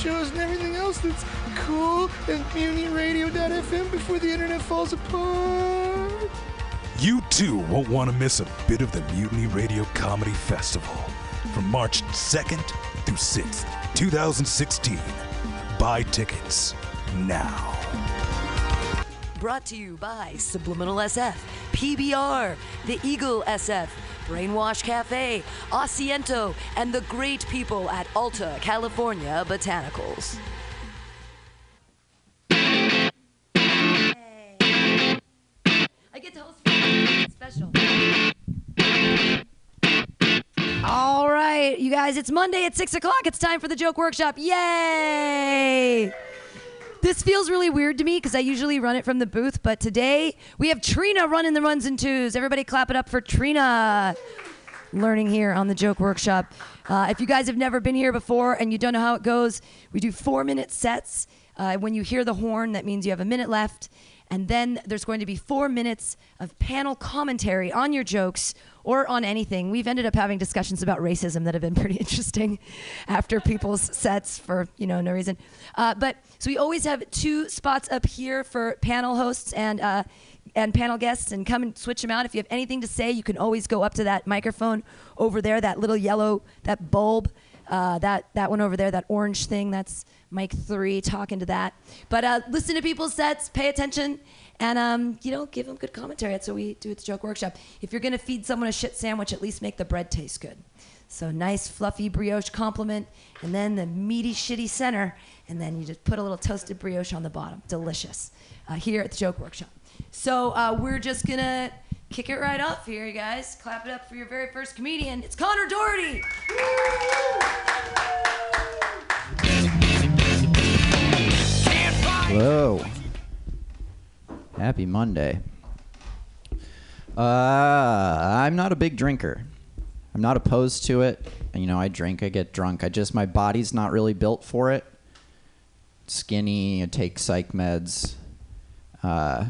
shows and everything else that's cool at MutinyRadio.fm before the internet falls apart. You too won't want to miss a bit of the Mutiny Radio Comedy Festival from March 2nd through 6th, 2016. Buy tickets now. Brought to you by Subliminal SF, PBR, The Eagle SF, Brainwash Cafe, Asiento, and the great people at Alta California Botanicals. I get to host special. All right, you guys, it's Monday at 6 o'clock. It's time for the Joke Workshop. Yay! This feels really weird to me because I usually run it from the booth, but today we have Trina running the runs and twos. Everybody clap it up for Trina. Learning here on the Joke Workshop. Uh, if you guys have never been here before and you don't know how it goes, we do four minute sets. Uh, when you hear the horn, that means you have a minute left. And then there's going to be four minutes of panel commentary on your jokes or on anything. We've ended up having discussions about racism that have been pretty interesting after people's sets for you know no reason. Uh, but so we always have two spots up here for panel hosts and. Uh, and panel guests and come and switch them out. If you have anything to say, you can always go up to that microphone over there, that little yellow, that bulb, uh, that that one over there, that orange thing. That's mic three talking to that. But uh, listen to people's sets, pay attention, and um, you know, give them good commentary. That's what we do at the Joke Workshop. If you're gonna feed someone a shit sandwich, at least make the bread taste good. So nice fluffy brioche compliment, and then the meaty shitty center, and then you just put a little toasted brioche on the bottom. Delicious. Uh, here at the Joke Workshop. So uh, we're just gonna kick it right off here, you guys. Clap it up for your very first comedian. It's Connor Doherty. Hello. Happy Monday. Uh, I'm not a big drinker. I'm not opposed to it. You know, I drink, I get drunk. I just, my body's not really built for it. Skinny, I take psych meds. Uh,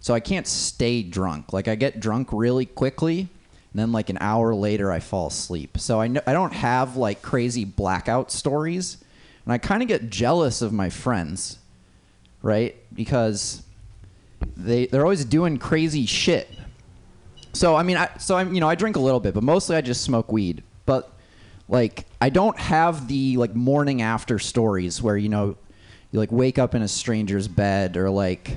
so I can't stay drunk. Like, I get drunk really quickly, and then, like, an hour later, I fall asleep. So I, kn- I don't have, like, crazy blackout stories. And I kind of get jealous of my friends right? Because they they're always doing crazy shit. So I mean, I, so I'm you know I drink a little bit, but mostly I just smoke weed. But like I don't have the like morning after stories where you know you like wake up in a stranger's bed or like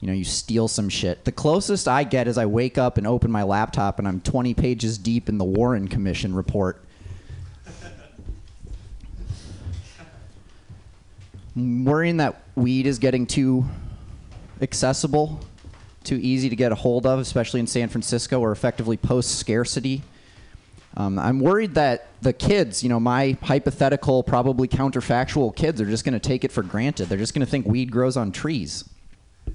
you know you steal some shit. The closest I get is I wake up and open my laptop and I'm 20 pages deep in the Warren Commission report. I'm worrying that weed is getting too accessible, too easy to get a hold of, especially in San Francisco, or effectively post scarcity. Um, I'm worried that the kids, you know, my hypothetical, probably counterfactual kids, are just going to take it for granted. They're just going to think weed grows on trees.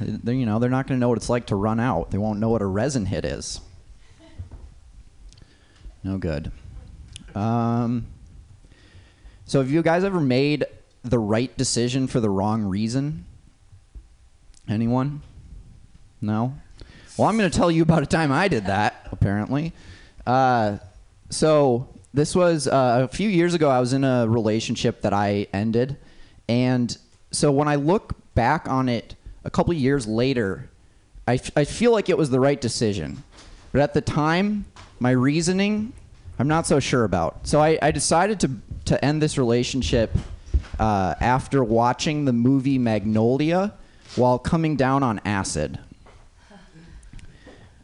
They're, you know, they're not going to know what it's like to run out. They won't know what a resin hit is. No good. Um, so, have you guys ever made the right decision for the wrong reason? Anyone? No? Well, I'm going to tell you about a time I did that, apparently. Uh, so, this was uh, a few years ago. I was in a relationship that I ended. And so, when I look back on it a couple years later, I, f- I feel like it was the right decision. But at the time, my reasoning, I'm not so sure about. So, I, I decided to, to end this relationship uh, after watching the movie Magnolia while coming down on acid.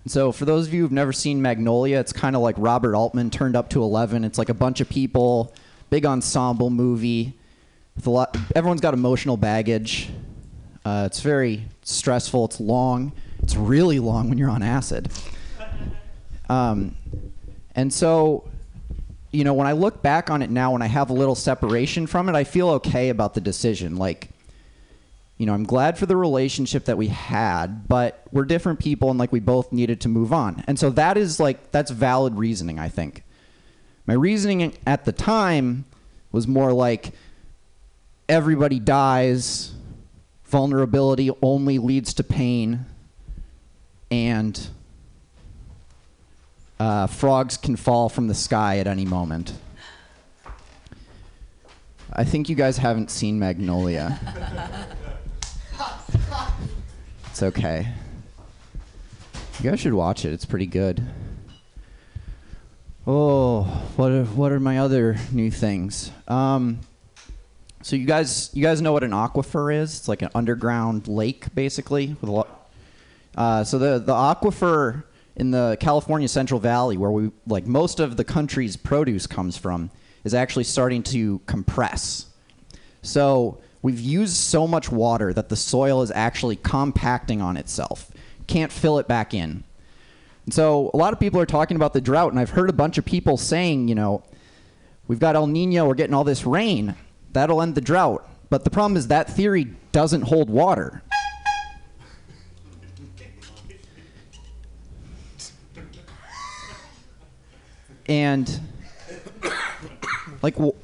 So, for those of you who've never seen Magnolia, it's kind of like Robert Altman turned up to 11. It's like a bunch of people, big ensemble movie. With a lot, everyone's got emotional baggage. Uh, it's very stressful. It's long. It's really long when you're on acid. Um, and so, you know, when I look back on it now, when I have a little separation from it, I feel okay about the decision. Like, you know, I'm glad for the relationship that we had, but we're different people and like we both needed to move on. And so that is like, that's valid reasoning, I think. My reasoning at the time was more like everybody dies, vulnerability only leads to pain, and uh, frogs can fall from the sky at any moment. I think you guys haven't seen Magnolia. it's okay. You guys should watch it. It's pretty good. Oh, what are, what are my other new things? Um, so you guys you guys know what an aquifer is? It's like an underground lake, basically, with a lot. Uh, so the the aquifer in the California Central Valley, where we like most of the country's produce comes from, is actually starting to compress. So we've used so much water that the soil is actually compacting on itself. Can't fill it back in. And so a lot of people are talking about the drought, and I've heard a bunch of people saying, you know, we've got El Nino, we're getting all this rain, that'll end the drought. But the problem is that theory doesn't hold water. And like w-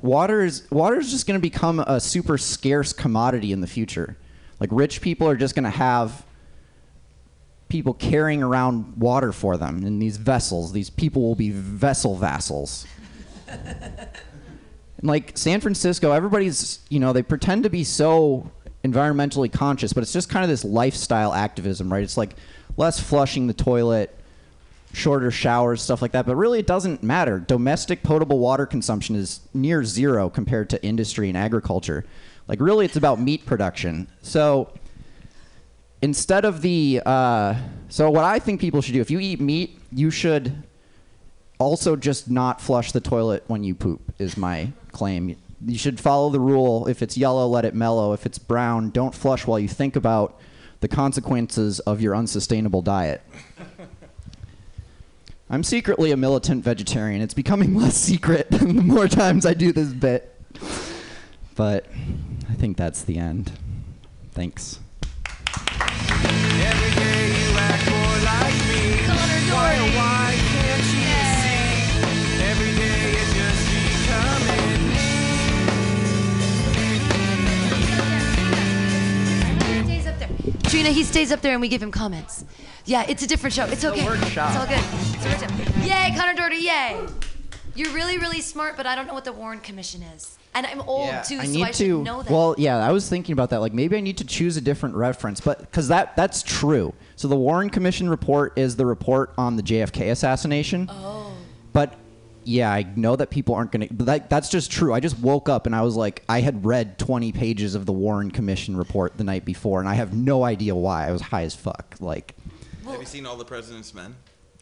water is water is just going to become a super scarce commodity in the future. Like rich people are just going to have people carrying around water for them in these vessels. These people will be vessel vassals. And, like San Francisco, everybody's, you know, they pretend to be so environmentally conscious, but it's just kind of this lifestyle activism, right? It's like less flushing the toilet, shorter showers, stuff like that. But really, it doesn't matter. Domestic potable water consumption is near zero compared to industry and agriculture. Like, really, it's about meat production. So, instead of the, uh, so what I think people should do, if you eat meat, you should also just not flush the toilet when you poop is my claim you should follow the rule if it's yellow let it mellow if it's brown don't flush while you think about the consequences of your unsustainable diet i'm secretly a militant vegetarian it's becoming less secret the more times i do this bit but i think that's the end thanks Every day you act more like me. Why, oh, why can't you see? Every day you're just becoming me. He stays up there. Trina, he stays up there and we give him comments. Yeah, it's a different show. It's okay. workshop. It's all good. It's a workshop. Yay, Connor Doherty, yay. You're really, really smart, but I don't know what the Warren Commission is. And I'm old too, I so need I should to. know that. Well, yeah, I was thinking about that. Like maybe I need to choose a different reference, but because that that's true. So the Warren Commission report is the report on the JFK assassination. oh. But yeah, I know that people aren't gonna. But that, that's just true. I just woke up and I was like, I had read 20 pages of the Warren Commission report the night before, and I have no idea why. I was high as fuck. Like, Have you seen All the President's Men?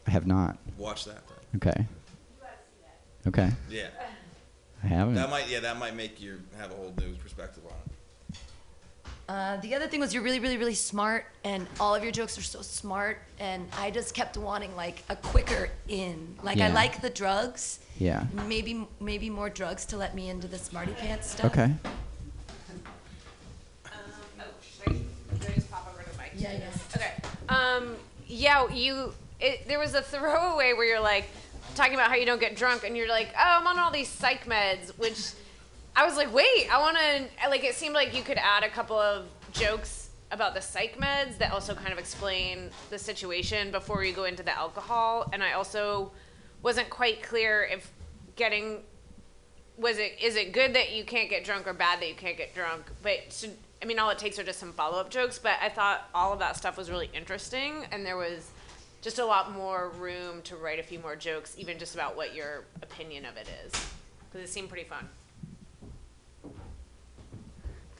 I have not. Watch that. Then. Okay. Okay. Yeah, I haven't. that might yeah that might make you have a whole new perspective on it. Uh, the other thing was you're really, really, really smart, and all of your jokes are so smart, and I just kept wanting like a quicker in. Like I like the drugs. Yeah. Maybe, maybe more drugs to let me into the smarty pants stuff. Okay. Yeah, yeah. Okay. Um, yeah, you. It, there was a throwaway where you're like talking about how you don't get drunk, and you're like, "Oh, I'm on all these psych meds," which I was like, "Wait, I want to." Like, it seemed like you could add a couple of jokes about the psych meds that also kind of explain the situation before you go into the alcohol. And I also wasn't quite clear if getting was it is it good that you can't get drunk or bad that you can't get drunk but i mean all it takes are just some follow-up jokes but i thought all of that stuff was really interesting and there was just a lot more room to write a few more jokes even just about what your opinion of it is because it seemed pretty fun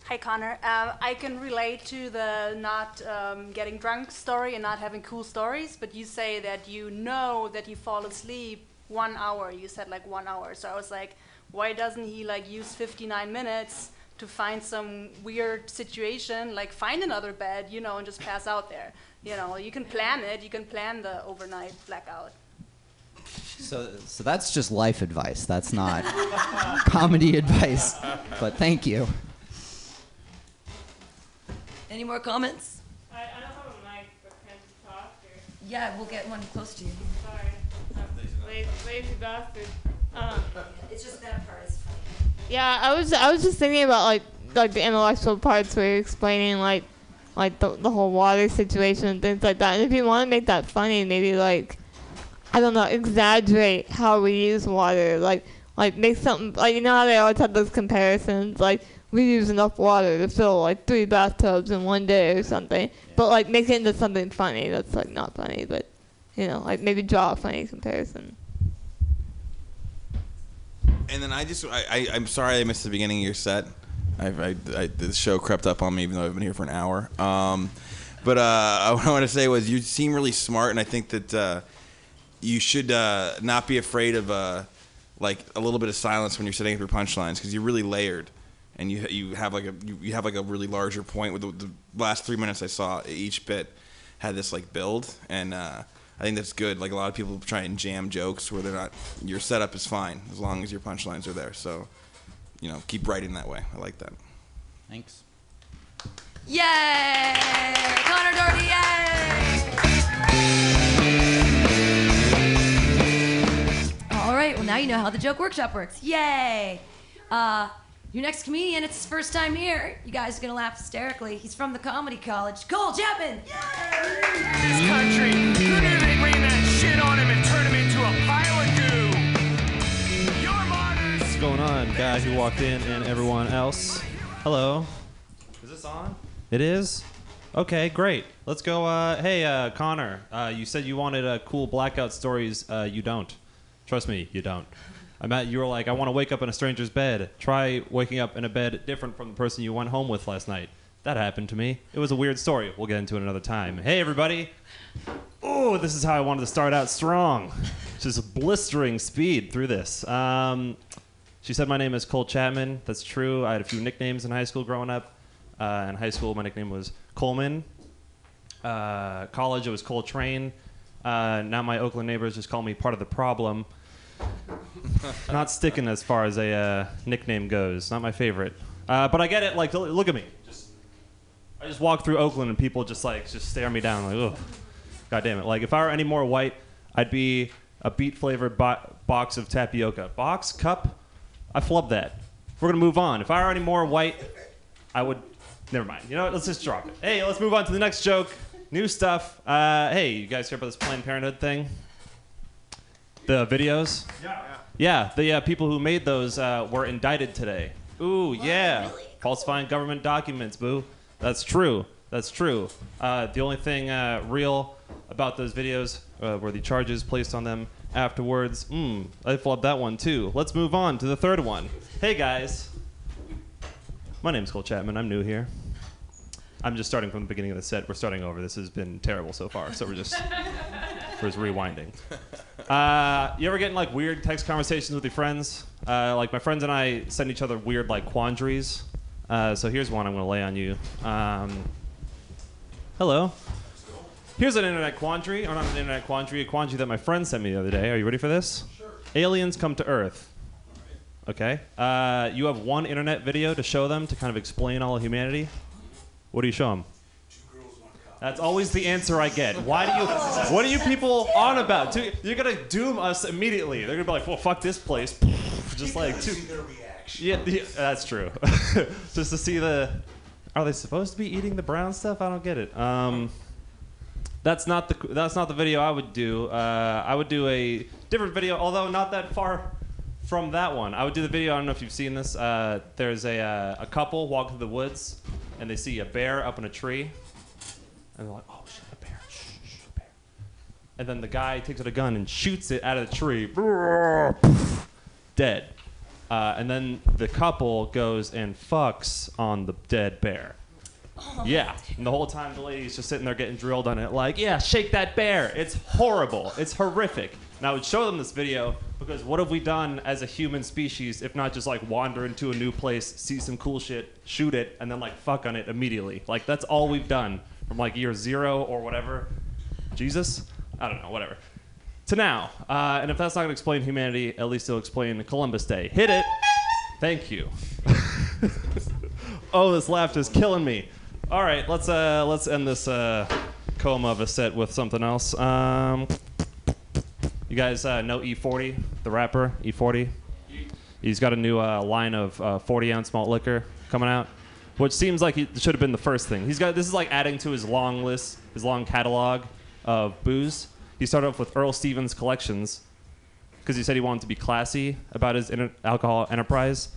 Hi, Connor. Um, I can relate to the not um, getting drunk story and not having cool stories, but you say that you know that you fall asleep one hour. You said like one hour. So I was like, why doesn't he like use 59 minutes to find some weird situation, like find another bed, you know, and just pass out there? You know, you can plan it. You can plan the overnight blackout. So, so that's just life advice. That's not comedy advice. But thank you. Any more comments? I, I don't have a mic, but can I talk or? Yeah, we'll get one close to you. Sorry. I'm lazy, lazy bastard. Um, It's just that part is funny. Yeah, I was I was just thinking about like like the intellectual parts where you're explaining like like the, the whole water situation and things like that. And if you want to make that funny, maybe like I don't know, exaggerate how we use water. Like like make something like you know how they always have those comparisons like we use enough water to fill like three bathtubs in one day or something. But like make it into something funny that's like not funny, but you know like maybe draw a funny comparison. And then I just, I, I, I'm sorry I missed the beginning of your set. I, I, I, the show crept up on me even though I've been here for an hour. Um, but uh, what I want to say was you seem really smart, and I think that uh, you should uh, not be afraid of uh, like a little bit of silence when you're setting up your punchlines because you're really layered, and you you have like a you, you have like a really larger point. With the, the last three minutes I saw, each bit had this like build, and uh, I think that's good. Like a lot of people try and jam jokes where they're not. Your setup is fine as long as your punchlines are there. So, you know, keep writing that way. I like that. Thanks. Yay! Connor Doherty, yay! All right, well, now you know how the joke workshop works. Yay! Uh, your next comedian, it's his first time here. You guys are gonna laugh hysterically. He's from the comedy college. Cole Chapman! This country, look at they rain that shit on him and turn him into a pile of goo. Your martyrs. What's going on, guy who walked in and everyone else? Hello. Is this on? It is? Okay, great. Let's go. Uh, hey, uh, Connor, uh, you said you wanted uh, cool blackout stories. Uh, you don't. Trust me, you don't. I'm at, you were like, I want to wake up in a stranger's bed. Try waking up in a bed different from the person you went home with last night. That happened to me. It was a weird story. We'll get into it another time. Hey, everybody. Oh, this is how I wanted to start out strong. Just blistering speed through this. Um, she said my name is Cole Chapman. That's true. I had a few nicknames in high school growing up. Uh, in high school, my nickname was Coleman. Uh, college, it was Cole Train. Uh, now my Oakland neighbors just call me part of the problem. Not sticking as far as a uh, nickname goes. Not my favorite. Uh, but I get it. Like, look at me. Just, I just walk through Oakland and people just like just stare me down. Like, oh, god damn it. Like, if I were any more white, I'd be a beet flavored bo- box of tapioca. Box cup. I flub that. We're gonna move on. If I were any more white, I would. Never mind. You know what? Let's just drop it. Hey, let's move on to the next joke. New stuff. Uh, hey, you guys hear about this Planned Parenthood thing? The videos? Yeah. Yeah, the uh, people who made those uh, were indicted today. Ooh, yeah. Falsifying government documents, boo. That's true. That's true. Uh, the only thing uh, real about those videos uh, were the charges placed on them afterwards. Hmm, I flubbed that one too. Let's move on to the third one. Hey, guys. My name's Cole Chapman. I'm new here. I'm just starting from the beginning of the set. We're starting over. This has been terrible so far, so we're just we're just rewinding. Uh, you ever get in like weird text conversations with your friends? Uh, like my friends and I send each other weird like quandaries. Uh, so here's one I'm going to lay on you. Um, hello. Here's an internet quandary, or not an internet quandary, a quandary that my friend sent me the other day. Are you ready for this? Sure. Aliens come to Earth. Okay. Uh, you have one internet video to show them to kind of explain all of humanity. What do you show them? That's always the answer I get. Why do you? What are you people on about? You're gonna doom us immediately. They're gonna be like, "Well, fuck this place," just like to. Yeah, yeah, that's true. just to see the. Are they supposed to be eating the brown stuff? I don't get it. Um, that's not the that's not the video I would do. Uh, I would do a different video, although not that far from that one. I would do the video. I don't know if you've seen this. Uh, there's a uh, a couple walk through the woods, and they see a bear up in a tree, and they're like, "Oh shit, a bear! Shh, shh, a bear!" And then the guy takes out a gun and shoots it out of the tree. Dead. Uh, and then the couple goes and fucks on the dead bear. Yeah, and the whole time the lady's just sitting there getting drilled on it, like, yeah, shake that bear. It's horrible. It's horrific. And I would show them this video because what have we done as a human species if not just like wander into a new place, see some cool shit, shoot it, and then like fuck on it immediately? Like, that's all we've done from like year zero or whatever. Jesus? I don't know, whatever. To now. Uh, and if that's not going to explain humanity, at least it'll explain Columbus Day. Hit it! Thank you. oh, this laugh is killing me. All right, let's uh, let's end this uh, coma of a set with something else. Um, you guys uh, know E40, the rapper E40. He's got a new uh, line of uh, 40 ounce malt liquor coming out, which seems like it should have been the first thing. He's got this is like adding to his long list, his long catalog of booze. He started off with Earl Stevens Selections, because he said he wanted to be classy about his inter- alcohol enterprise.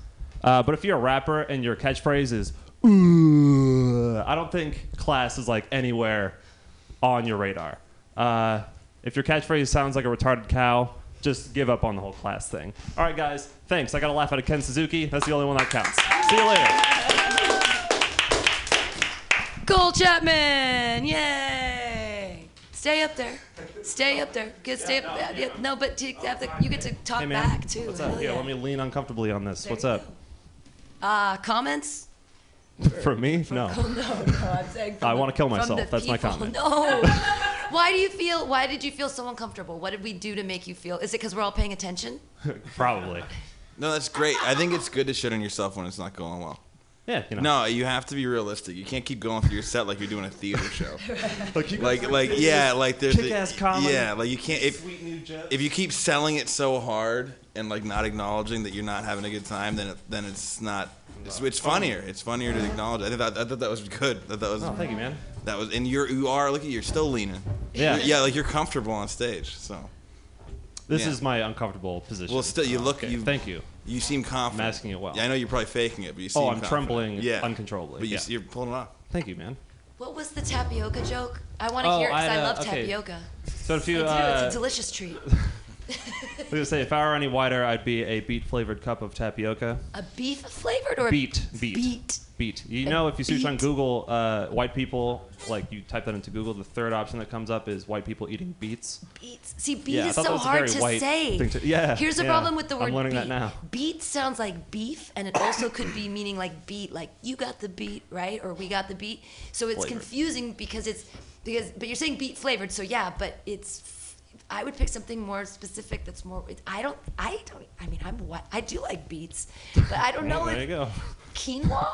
Uh, but if you're a rapper and your catchphrase is "Ooh," I don't think class is like anywhere on your radar. Uh, if your catchphrase sounds like a retarded cow, just give up on the whole class thing. All right, guys. Thanks. I got a laugh out of Ken Suzuki. That's the only one that counts. See you later. Cole Chapman, yay! Stay up there. Stay up there. Good. stay up. yeah, yeah, no, but you, have to, you get to talk Hey man, back too. what's up? Hell Here, yeah. let me lean uncomfortably on this. What's up? Uh, comments? For me? No. Oh, no, no, I'm saying. I wanna kill from myself. the That's my people. comment. No. why do you feel? Why did you feel so uncomfortable? What did we do to make you feel? Is it because we're all paying attention? Probably. No, that's great. I think it's good to shit on yourself when it's not going well. Yeah, you know. No, you have to be realistic. You can't keep going through your set like you're doing a theater show. Like, you like, like, yeah, like there's kick-ass comedy, Yeah, like you can't if sweet new jokes. if you keep selling it so hard and like not acknowledging that you're not having a good time, then it, then it's not. It's, it's funnier. It's funnier to acknowledge. I thought I thought that was good. I thought that was. Oh, thank you, man. That was, and you're you are. Look at you, you're still leaning. Yeah. You're- yeah, like you're comfortable on stage. So. This Yeah. is my uncomfortable position. Well, still, you Oh, look. okay. You, Thank you. You seem confident. I'm asking it well. Yeah, I know you're probably faking it, but you seem. Oh, I'm confident. trembling Yeah. uncontrollably. But you, yeah. you're pulling it off. Thank you, man. What was the tapioca joke? I want to Oh, hear it because I I, had love okay. tapioca. So if you, I do. uh, it's a delicious treat. I was gonna say, if I were any whiter, I'd be a beet flavored cup of tapioca. A beef flavored or a Beet, beet, Beet. beet. You A know, if you search on. Google, uh, white people, like you type that into Google, the third option that comes up is white people eating beets. Beets. See, beet Yeah, is so hard to say. to- yeah, Here's the yeah. problem with the word I'm learning beet. that now. Beet sounds like beef, and it also could be meaning like beat, like you got the beat, right? Or we got the beat. So it's Flavored. confusing because it's because, but you're saying beet flavored, so yeah, but it's. I would pick something more specific. That's more. It, I don't. I don't. I mean, I'm what I do like beets, but I don't know there if you go. quinoa.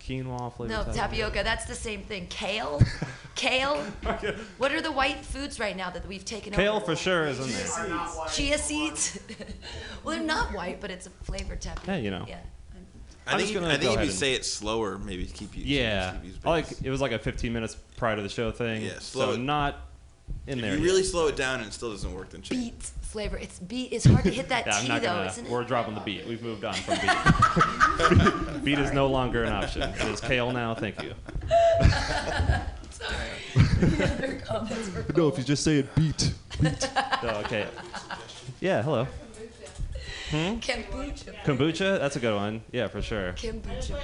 Quinoa flavored No, tapioca. That's the same thing. Kale, kale. What are the white foods right now that we've taken Kale over? for sure is in there. Chia seeds. well, they're not white, but it's a flavored tapioca. Yeah, you know. Yeah. I I'm think, you, gonna I think if you and- say it slower, maybe keep you. Yeah, keep you like it was like a 15 minutes prior to the show thing. Yeah, slow so it. not in If there. you yet. really slow it down and it still doesn't work, then change. Beet flavor. It's beat. It's hard to hit that Yeah, I'm T not though, gonna. isn't it? We're dropping the beat. We've moved on from beat. beat is no longer an option. It is kale now. Thank you. Other comments for No, if you just say it, beat. Beat. oh, okay. Yeah. Hello. Hmm? Kombucha. Kombucha. That's a good one. Yeah, for sure. Kombucha.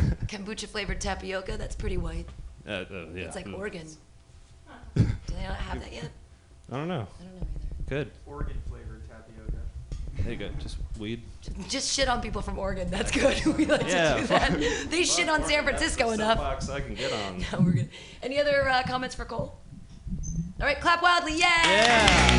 Kombucha flavored tapioca. That's pretty white. Uh, uh, yeah. It's like Mm. Oregon. Do they not have that yet? I don't know. I don't know either. Good. Oregon flavored tapioca. There you go. Just weed. Just shit on people from Oregon. That's good. we like Yeah, to do that. They shit on San Francisco enough. Soapbox I can get on. No, we're good. Any other uh, comments for Cole? All right, clap wildly. Yeah.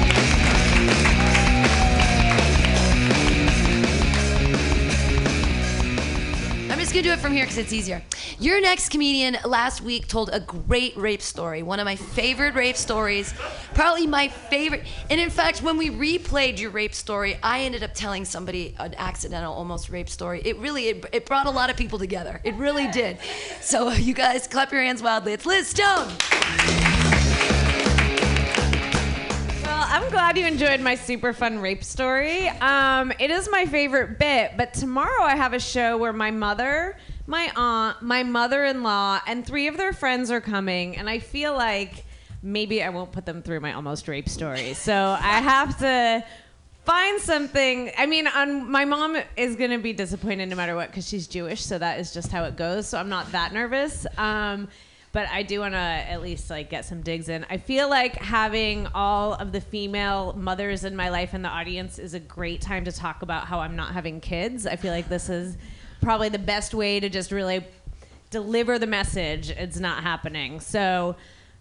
I'm just gonna do it from here because it's easier. Your next comedian last week told a great rape story, one of my favorite rape stories, probably my favorite. And in fact, when we replayed your rape story, I ended up telling somebody an accidental, almost rape story. It really, it, it brought a lot of people together. It really did. So you guys, clap your hands wildly. It's Liz Stone. Well, I'm glad you enjoyed my super fun rape story. Um, it is my favorite bit, but tomorrow I have a show where my mother, my aunt, my mother in law, and three of their friends are coming, and I feel like maybe I won't put them through my almost rape story. So I have to find something. I mean, my mom is going to be disappointed no matter what because she's Jewish, so that is just how it goes. So I'm not that nervous. Um, but I do want to at least like get some digs in. I feel like having all of the female mothers in my life in the audience is a great time to talk about how I'm not having kids. I feel like this is probably the best way to just really deliver the message. It's not happening. So,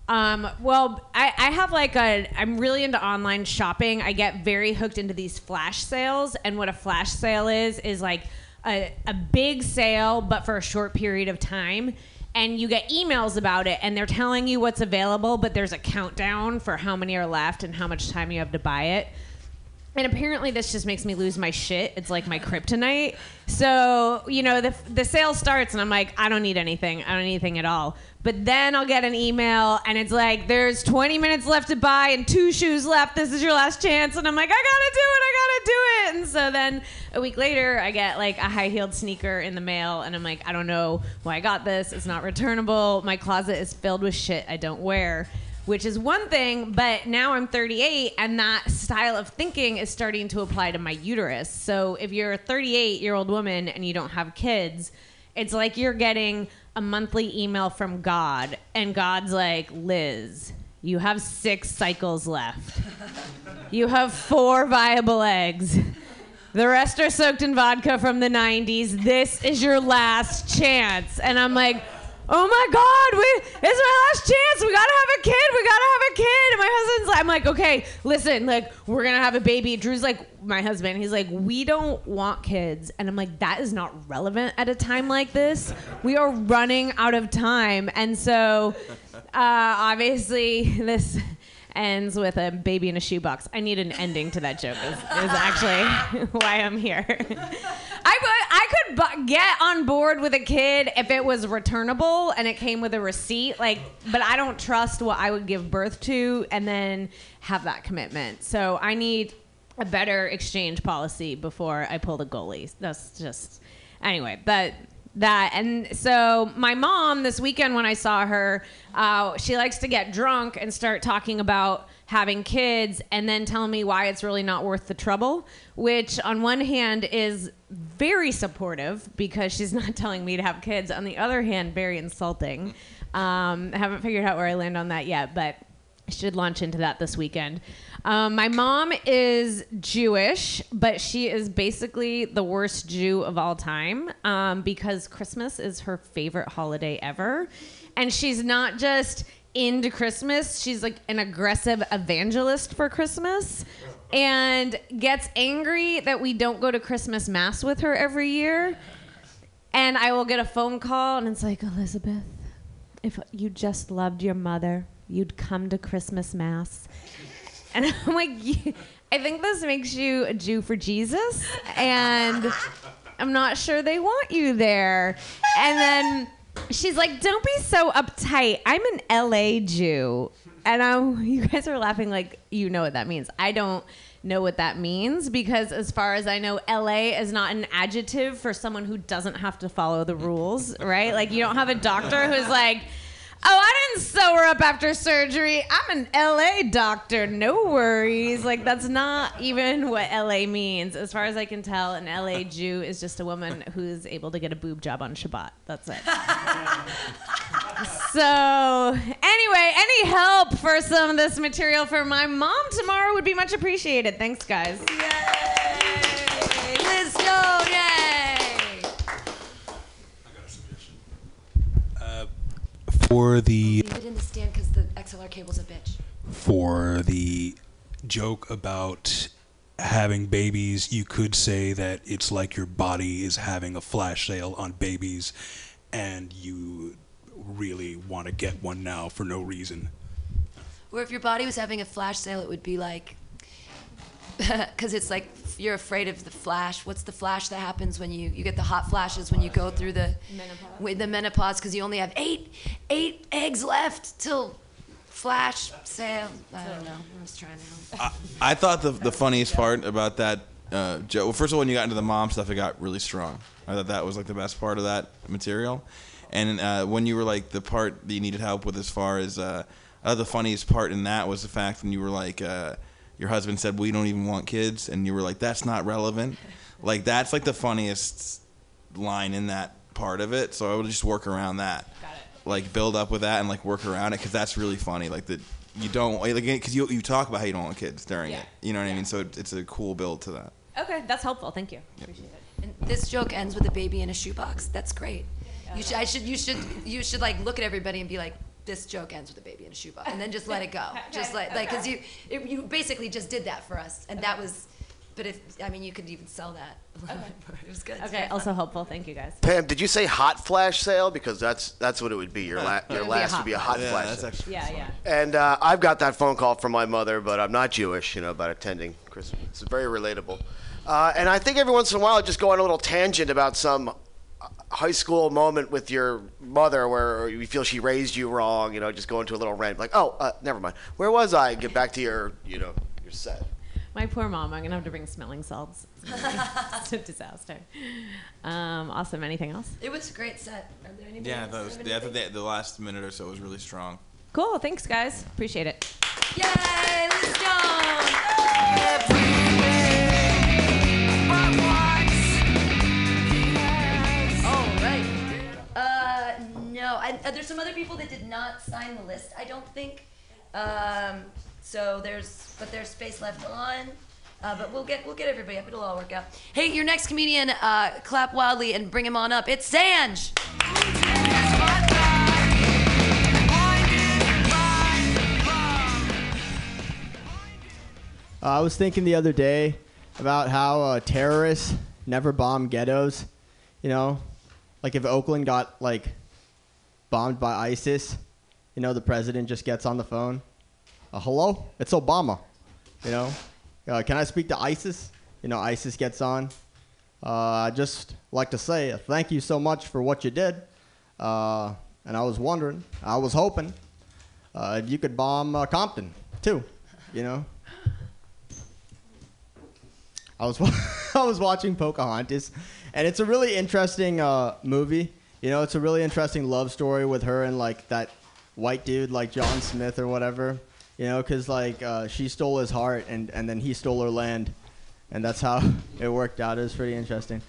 um, well, I, I have like a, I'm really into online shopping. I get very hooked into these flash sales. And what a flash sale is, is like a, a big sale, but for a short period of time. And you get emails about it, and they're telling you what's available, but there's a countdown for how many are left and how much time you have to buy it. and apparently this just makes me lose my shit. It's like my kryptonite. So you know the the sale starts and I'm like I don't need anything. I don't need anything at all. But then I'll get an email and it's like there's 20 minutes left to buy and two shoes left. This is your last chance. And I'm like I gotta do it. I gotta do it. And so then a week later I get like a high heeled sneaker in the mail and I'm like I don't know why I got this. It's not returnable. My closet is filled with shit I don't wear which is one thing, but now I'm 38 and that style of thinking is starting to apply to my uterus. So if you're a 38 year old woman and you don't have kids, it's like you're getting a monthly email from God, and God's like, Liz, you have six cycles left. You have four viable eggs. The rest are soaked in vodka from the 90s. This is your last chance. And I'm like, oh my God, we, it's my last chance. We gotta have a kid. We gotta have a kid. And my husband's like, I'm like, okay, listen, like, we're gonna have a baby. Drew's like, my husband, he's like, we don't want kids. And I'm like, that is not relevant at a time like this. We are running out of time. And so, uh, obviously, this ends with a baby in a shoebox. I need an ending to that joke. Is, is actually why I'm here. I would, I could bu- get on board with a kid if it was returnable and it came with a receipt. Like, but I don't trust what I would give birth to and then have that commitment. So I need a better exchange policy before I pull the goalie. That's just anyway. But that and so my mom this weekend when I saw her, uh, she likes to get drunk and start talking about having kids and then telling me why it's really not worth the trouble. Which on one hand is very supportive because she's not telling me to have kids. On the other hand, very insulting. Um, I haven't figured out where I land on that yet, but should launch into that this weekend. Um, my mom is Jewish, but she is basically the worst Jew of all time um, because Christmas is her favorite holiday ever. And she's not just into Christmas, she's like an aggressive evangelist for Christmas and gets angry that we don't go to Christmas Mass with her every year. And I will get a phone call, and it's like, Elizabeth, if you just loved your mother, you'd come to Christmas Mass. And I'm like, I think this makes you a Jew for Jesus, and I'm not sure they want you there. And then she's like, don't be so uptight. I'm an LA Jew. And I'm, you guys are laughing like you know what that means. I don't know what that means because, as far as I know, LA is not an adjective for someone who doesn't have to follow the rules, right? Like, you don't have a doctor who's like, Oh, I sew her up after surgery. I'm an LA doctor. No worries. Like, that's not even what LA means. As far as I can tell, an LA Jew is just a woman who's able to get a boob job on Shabbat. That's it. so, anyway, any help for some of this material for my mom tomorrow would be much appreciated. Thanks, guys. Liz Stone, yay! For the Leave it in the stand because the XLR cable's a bitch. for the joke about having babies, you could say that it's like your body is having a flash sale on babies, and you really want to get one now for no reason. Or if your body was having a flash sale, it would be like, because it's like you're afraid of the flash. What's the flash that happens when you you get the hot flashes when you go through the with the menopause? Because you only have eight eight eggs left till flash sale. I don't know. I'm just trying to. Help. I thought the the funniest part about that uh, joke. Well, first of all, when you got into the mom stuff, it got really strong. I thought that was like the best part of that material. And uh, when you were like the part that you needed help with, as far as uh, uh, the funniest part in that was the fact when you were like, uh, your husband said, "We don't even want kids," and you were like, "That's not relevant." like that's like the funniest line in that part of it. So I would just work around that. Like build up with that and like work around it because that's really funny. Like that you don't like because you you talk about how you don't want kids during it. You know what I mean? So it, it's a cool build to that. Okay, that's helpful. Thank you. Appreciate it. And this joke ends with a baby in a shoebox. That's great. You should. I should. You should. You should like look at everybody and be like, this joke ends with a baby in a shoebox, and then just let it go. Just like like because you it, you basically just did that for us, and that was but if I mean, you could even sell that. it was good. Okay, very fun. also helpful. Thank you guys. Pam, did you say hot flash sale? Because that's that's what it would be. Your la- your would be last hot would be a hot Yeah, flash. that's sale. actually. Yeah, yeah. And uh, I've got that phone call from my mother, but I'm not Jewish, you know, about attending Christmas. It's very relatable. Uh, and I think every once in a while, I just go on a little tangent about some high school moment with your mother where you feel she raised you wrong, you know, just go into a little rant, like, oh, uh, never mind. Where was I? Get back to your, you know, your set. My poor mom. I'm gonna have to bring smelling salts. it's a disaster. Um, awesome. Anything else? It was a great set. Are there anybody Yeah, I thought, it was, I thought the, the last minute or so was really strong. Cool. Thanks, guys. Appreciate it. Yay, Lee Stone! No, I, uh, there's some other people that did not sign the list. I don't think. Um, so there's, but there's space left on. Uh, but we'll get we'll get everybody up. It'll all work out. Hey, your next comedian, uh, clap wildly and bring him on up. It's Sanj. Uh, I was thinking the other day about how uh, terrorists never bomb ghettos. You know, like if Oakland got like bombed by ISIS, you know, the president just gets on the phone. Uh, Hello, it's Obama. You know, uh, can I speak to ISIS? You know, ISIS gets on. Uh, I just like to say uh, thank you so much for what you did. Uh, and I was wondering, I was hoping, uh, if you could bomb Compton too. You know. I was wa- I was watching Pocahontas, and it's a really interesting movie. You know, it's a really interesting love story with her and like that white dude, like John Smith or whatever. You know, because like uh, she stole his heart, and and then he stole her land, and that's how it worked out. It was pretty interesting.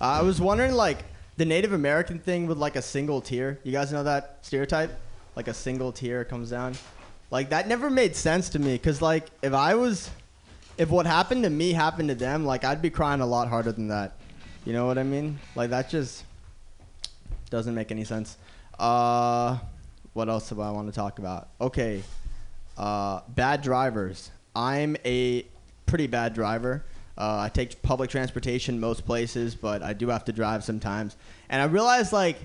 Uh, I was wondering like the Native American thing with like a single tear. You guys know that stereotype? Like a single tear comes down. Like that never made sense to me, because like if I was if what happened to me happened to them, like I'd be crying a lot harder than that. You know what I mean? Like that just doesn't make any sense. Uh, what else do I want to talk about? Okay, uh, bad drivers. I'm a pretty bad driver. Uh, I take public transportation most places, but I do have to drive sometimes. And I realize like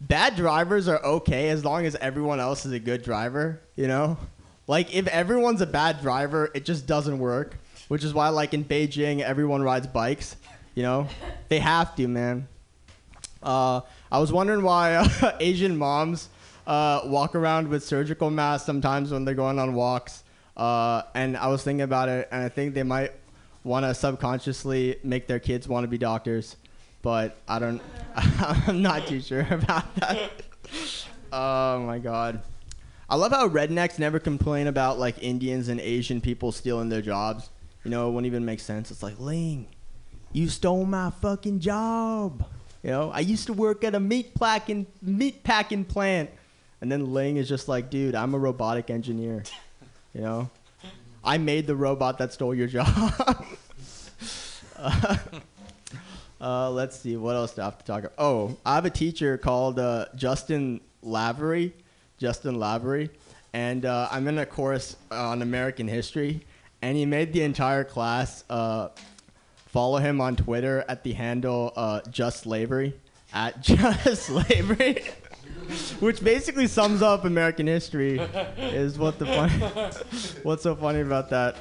bad drivers are okay as long as everyone else is a good driver. You know, like if everyone's a bad driver, it just doesn't work. Which is why, like in Beijing, everyone rides bikes. You know, they have to, man. Uh, I was wondering why uh, Asian moms uh, walk around with surgical masks sometimes when they're going on walks. Uh, and I was thinking about it, and I think they might want to subconsciously make their kids want to be doctors. But I don't, I'm not too sure about that. oh my god. I love how rednecks never complain about like Indians and Asian people stealing their jobs. You know, it wouldn't even make sense. It's like, Ling, you stole my fucking job. You know, I used to work at a meat packing meat packing plant, and then Ling is just like, dude, I'm a robotic engineer. You know, I made the robot that stole your job. uh, uh, let's see, what else do I have to talk about? Oh, I have a teacher called uh, Justin Lavery. Justin Lavery, and uh, I'm in a course on American history, and he made the entire class uh, follow him on Twitter at the handle uh, Just Slavery at Just Slavery, which basically sums up American history. Is what the fun, what's so funny about that?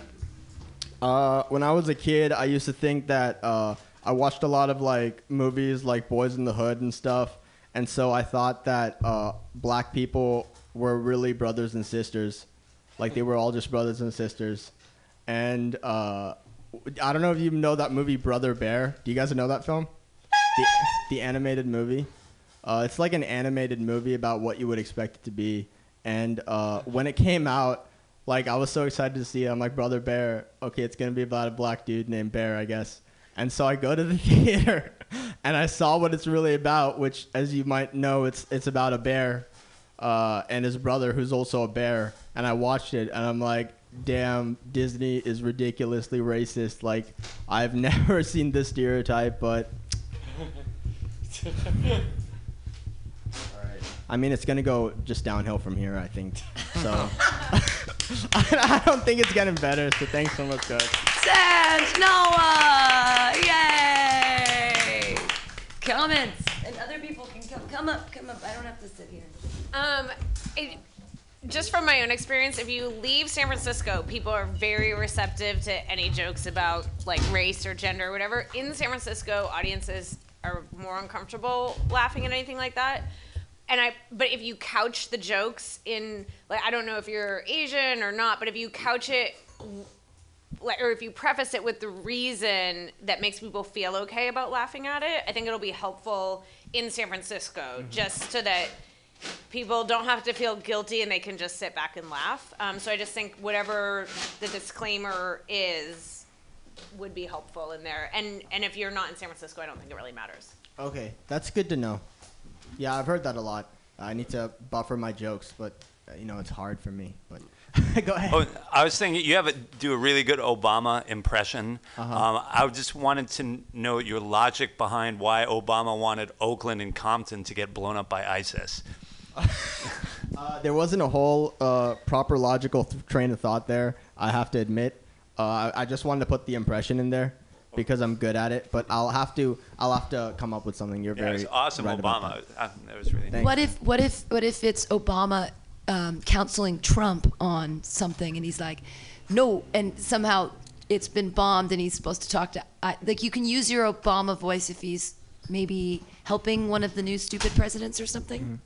Uh, when I was a kid, I used to think that uh, I watched a lot of like movies like Boyz n the Hood and stuff, and so I thought that uh, black people were really brothers and sisters, like they were all just brothers and sisters. And uh, I don't know if you know that movie Brother Bear. Do you guys know that film? The, the animated movie. Uh, it's like an animated movie about what you would expect it to be. And uh, when it came out, like I was so excited to see it. I'm like, Brother Bear. Okay, it's gonna be about a black dude named Bear, I guess. And so I go to the theater, and I saw what it's really about. Which, as you might know, it's it's about a bear uh, and his brother, who's also a bear. And I watched it, and I'm like, damn, Disney is ridiculously racist. Like, I've never seen this stereotype, but. I mean, it's gonna go just downhill from here, I think. So, I don't think it's getting better. So, thanks so much, guys. Sanj Noah! Yay! Comments. And other people can come, come up, come up. I don't have to sit here. Um, it, just from my own experience, if you leave San Francisco, people are very receptive to any jokes about like race or gender or whatever. In San Francisco, audiences are more uncomfortable laughing at anything like that. And I, but if you couch the jokes in, like, I don't know if you're Asian or not, but if you couch it, like, or if you preface it with the reason that makes people feel okay about laughing at it, I think it'll be helpful in San Francisco, mm-hmm. just so that people don't have to feel guilty and they can just sit back and laugh. Um, so I just think whatever the disclaimer is would be helpful in there. And and if you're not in San Francisco, I don't think it really matters. Okay, that's good to know. Yeah, I've heard that a lot. I need to buffer my jokes, but uh, you know it's hard for me. But go ahead. Oh, I was thinking you have a, do a really good Obama impression. Uh-huh. Um, I just wanted to n- know your logic behind why Obama wanted Oakland and Compton to get blown up by ISIS. Uh, there wasn't a whole uh, proper logical th- train of thought there. I have to admit. Uh, I, I just wanted to put the impression in there because I'm good at it. But I'll have to. I'll have to come up with something. You're Yeah, very it's awesome, right about Obama. that. That was really. Thank What if what if what if it's Obama um, counseling Trump on something, and he's like, no, and somehow it's been bombed, and he's supposed to talk to I, like you can use your Obama voice if he's maybe helping one of the new stupid presidents or something.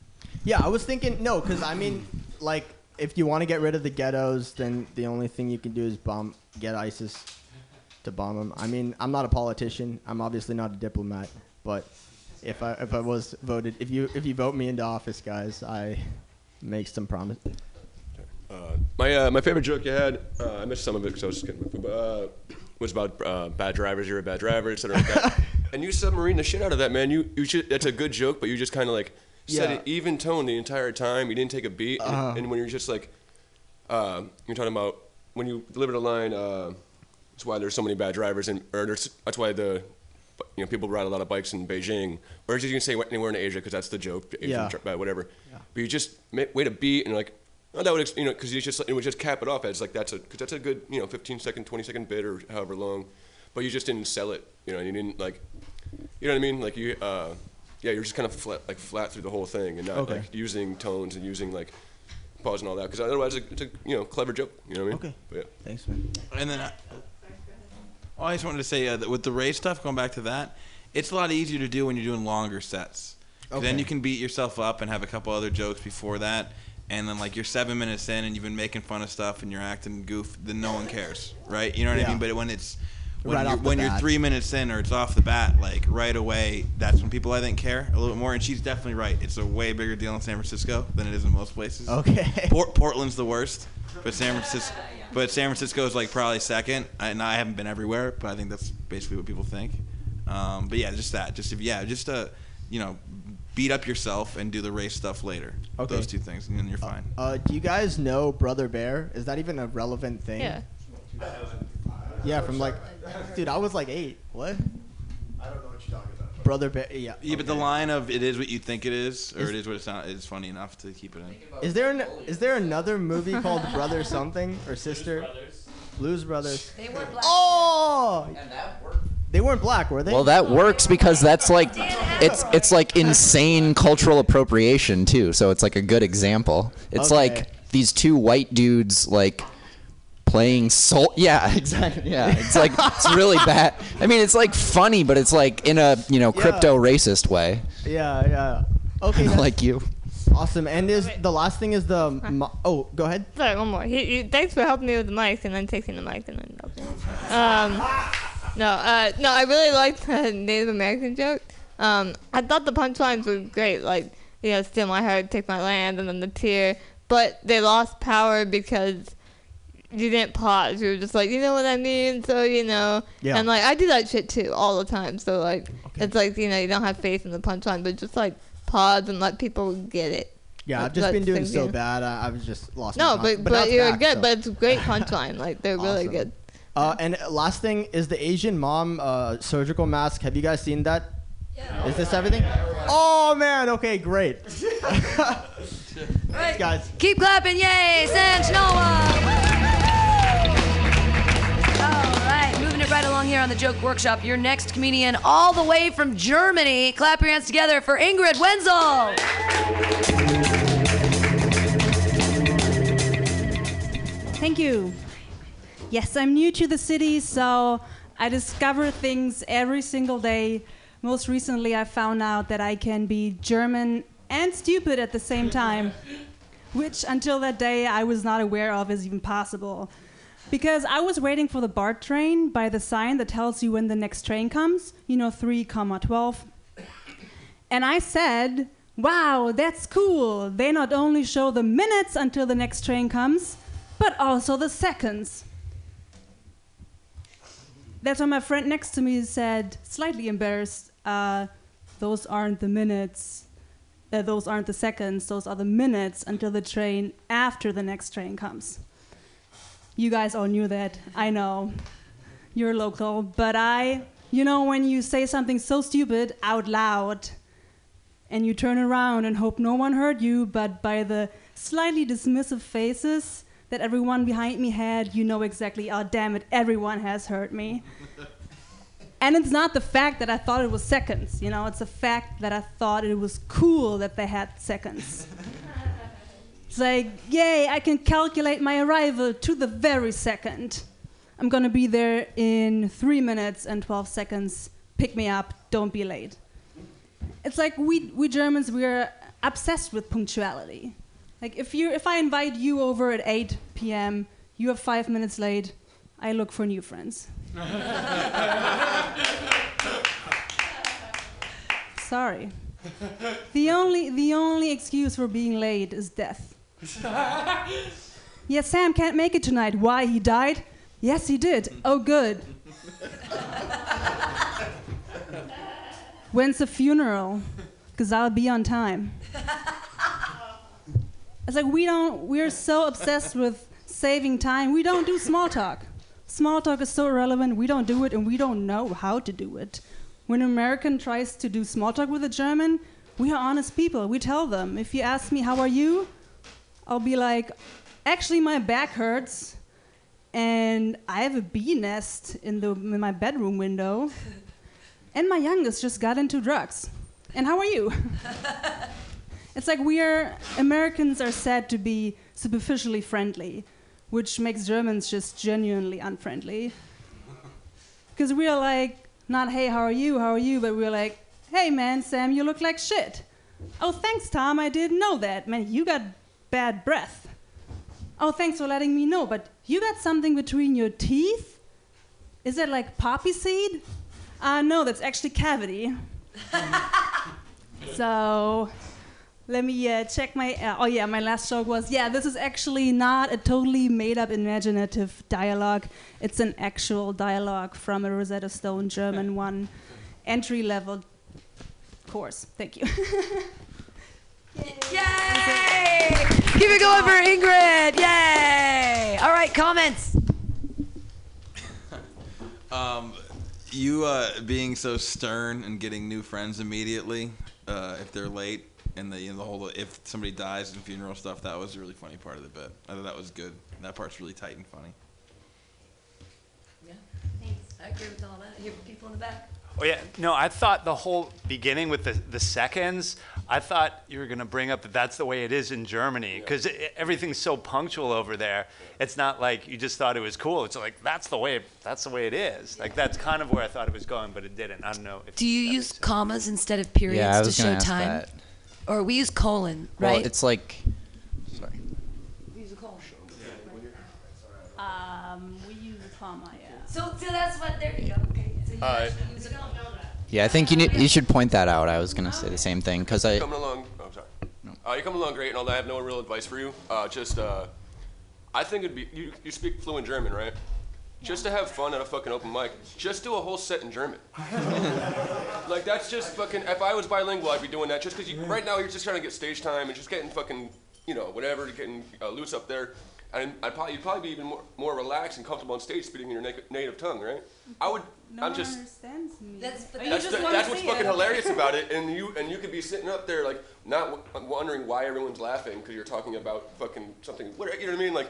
Yeah, I was thinking no, because I mean, like, if you want to get rid of the ghettos, then the only thing you can do is bomb, get ISIS to bomb them. I mean, I'm not a politician. I'm obviously not a diplomat, but if I if I was voted, if you if you vote me into office, guys, I make some promise. Uh, my uh, my favorite joke you had, uh, I missed some of it because I was just getting my food, but, uh, was about uh, bad drivers. You're a bad driver, etc. Like and you submarine the shit out of that, man. You you should. That's a good joke, but you just kind of like said Yeah. an even tone the entire time. You didn't take a beat, and, Uh-huh. and when you're just like, uh, you're talking about when you delivered a line. Uh, that's why there's so many bad drivers, and or there's, that's why the you know people ride a lot of bikes in Beijing, or as you can say anywhere in Asia because that's the joke, Asian Yeah. dri- whatever. But you just wait a beat and you're like, oh, that would you know because you just it would just cap it off as like that's a because that's a good you know 15 second 20 second bit or however long, but you just didn't sell it. You know you didn't like, you know what I mean? Like you uh, yeah you're just kind of flat like flat through the whole thing and not Okay. like using tones and using like pause and all that because otherwise it's a, it's a you know clever joke. You know what I mean? Okay. But yeah. Thanks, man. And then I, oh, I just wanted to say uh, that with the race stuff, going back to that, it's a lot easier to do when you're doing longer sets. 'Cause Then you can beat yourself up and have a couple other jokes before that. And then like you're seven minutes in and you've been making fun of stuff and you're acting goof, then no one cares, right? You know what Yeah. I mean? But when it's when, Right you're, off the you're bat. three minutes in or it's off the bat, like right away, that's when people I think care a little bit more. And she's definitely right. It's a way bigger deal in San Francisco than it is in most places. Okay. Port- Portland's the worst, but San Francisco, but San Francisco is like probably second. I, and I haven't been everywhere, but I think that's basically what people think. Um, but yeah, just that. Just if yeah, just uh, you know, beat up yourself and do the race stuff later. Okay. Those two things, and then you're fine. Uh, do you guys know Brother Bear? Is that even a relevant thing? Yeah. Yeah, from like, dude, I was like eight. What? I don't know what you're talking about. Brother Bear. Yeah. Yeah, but the okay. line of "it is what you think it is" or Is- "it is what it's not" is funny enough to keep it in. Is there an, is there another movie called Brother Something or Sister? Blues Brothers. They were black. Oh. And that worked. They weren't black, were they? Well, that works because that's like it's it's like insane cultural appropriation too. So it's like a good example. It's Okay. like these two white dudes like playing soul. Yeah, exactly. Yeah, it's like it's really bad. I mean, it's like funny, but it's like in a you know Yeah. crypto racist way. Yeah, yeah. Okay. like you. Awesome. And is the last thing is the mo- oh, go ahead. Sorry, one more. He, he, thanks for helping me with the mic and then taking the mic and then helping. Um, no, uh, no, I really liked the Native American joke. Um, I thought the punchlines were great, like you know, steal my heart, take my land, and then the tear. But they lost power because you didn't pause. You were just like, you know what I mean, so you know. Yeah. And like I do that shit too all the time. So like, it's like you know, you don't have faith in the punchline, but just like pause and let people get it. Yeah, I've Let- just let been doing things so in. bad. I, I've just lost. No, my but con- but, you're back, good. so. But it's a great punchline. Like they're really good. Uh, and last thing is the Asian mom uh, surgical mask. Have you guys seen that? Is this everything? Oh man. Okay, great. Right. guys. Keep clapping, yay! Sanch Noah! All right. here on the Joke Workshop. Your next comedian, all the way from Germany. Clap your hands together for Ingrid Wenzel. Thank you. Yes, I'm new to the city, so I discover things every single day. Most recently, I found out that I can be German and stupid at the same time, which until that day I was not aware of is even possible. Because I was waiting for the BART train by the sign that tells you when the next train comes, you know, 3, comma 12. And I said, Wow, that's cool. They not only show the minutes until the next train comes, but also the seconds. That's when my friend next to me said, slightly embarrassed, uh, those aren't the minutes, uh, those aren't the seconds, those are the minutes until the train after the next train comes. You guys all knew that, I know. You're local, but I, you know, when you say something so stupid out loud, and you turn around and hope no one heard you, but by the slightly dismissive faces that everyone behind me had, you know exactly, oh, damn it, everyone has heard me. and it's not the fact that I thought it was seconds, you know, it's the fact that I thought it was cool that they had seconds. It's like, yay, I can calculate my arrival to the very second. I'm gonna be there in three minutes and 12 seconds. Pick me up, don't be late. It's like we, we Germans, we're obsessed with punctuality. Like if you if I invite you over at 8 p.m., you are five minutes late. I look for new friends. Sorry. The only the only excuse for being late is death. Yes, Sam can't make it tonight. Why? He died? Yes, he did. Oh, good. When's the funeral? Because I'll be on time. It's like we don't, we're so obsessed with saving time, we don't do small talk. Small talk is so irrelevant, we don't do it, and we don't know how to do it. When an American tries to do small talk with a German, we are honest people. We tell them, if you ask me, how are you? I'll be like, actually, my back hurts, and I have a bee nest in, the, in my bedroom window, and my youngest just got into drugs. And how are you? It's like we are Americans are said to be superficially friendly, which makes Germans just genuinely unfriendly. Because we are like not hey how are you how are you, but we're like hey man Sam you look like shit. Oh thanks Tom I didn't know that man you got bad breath. Oh thanks for letting me know, but you got something between your teeth. Is that like poppy seed? Uh, no, that's actually cavity. so let me uh, check my. Uh, oh, yeah, my last joke was yeah, this is actually not a totally made up imaginative dialogue. It's an actual dialogue from a Rosetta Stone German one entry level course. Thank you. Yay! Keep it going for Ingrid. Yay! All right, comments. Um, you uh, being so stern and getting new friends immediately uh, if they're late, and the you know, the whole if somebody dies and funeral stuff. That was a really funny part of the bit. I thought that was good. That part's really tight and funny. Yeah, thanks. I agree with all that. I hear people in the back. Oh yeah, no, I thought the whole beginning with the, the seconds, I thought you were going to bring up that that's the way it is in Germany because everything's so punctual over there. It's not like you just thought it was cool. It's like that's the way that's the way it is. Like that's kind of where I thought it was going, but it didn't. I don't know. If Do you use commas instead of periods Yeah, to show time? that. Or we use colon, Well, right? it's like sorry. we use a colon. Um, we use a comma, yeah. So, so that's what. There you go. Okay. So you Alright. actually use a colon. Yeah, I think you need, you should point that out. I was gonna say the same thing because I coming along. Oh, I'm sorry. Uh, you're coming along great and all that. I have no real advice for you. Uh, just, uh, I think it'd be you. You speak fluent German, right? Just to have fun at a fucking open mic, just do a whole set in German. like that's just fucking. If I was bilingual, I'd be doing that. Just because you, right now you're just trying to get stage time and just getting fucking, you know, whatever, getting uh, loose up there. And I'd probably you'd probably be even more, more relaxed and comfortable on stage speaking in your na- native tongue, right? I would. No I'm one just. understands me. That's, Or you That's, just the- that's what's fucking it. hilarious about it, and you and you could be sitting up there like not w- wondering why everyone's laughing because you're talking about fucking something. What you know what I mean? Like,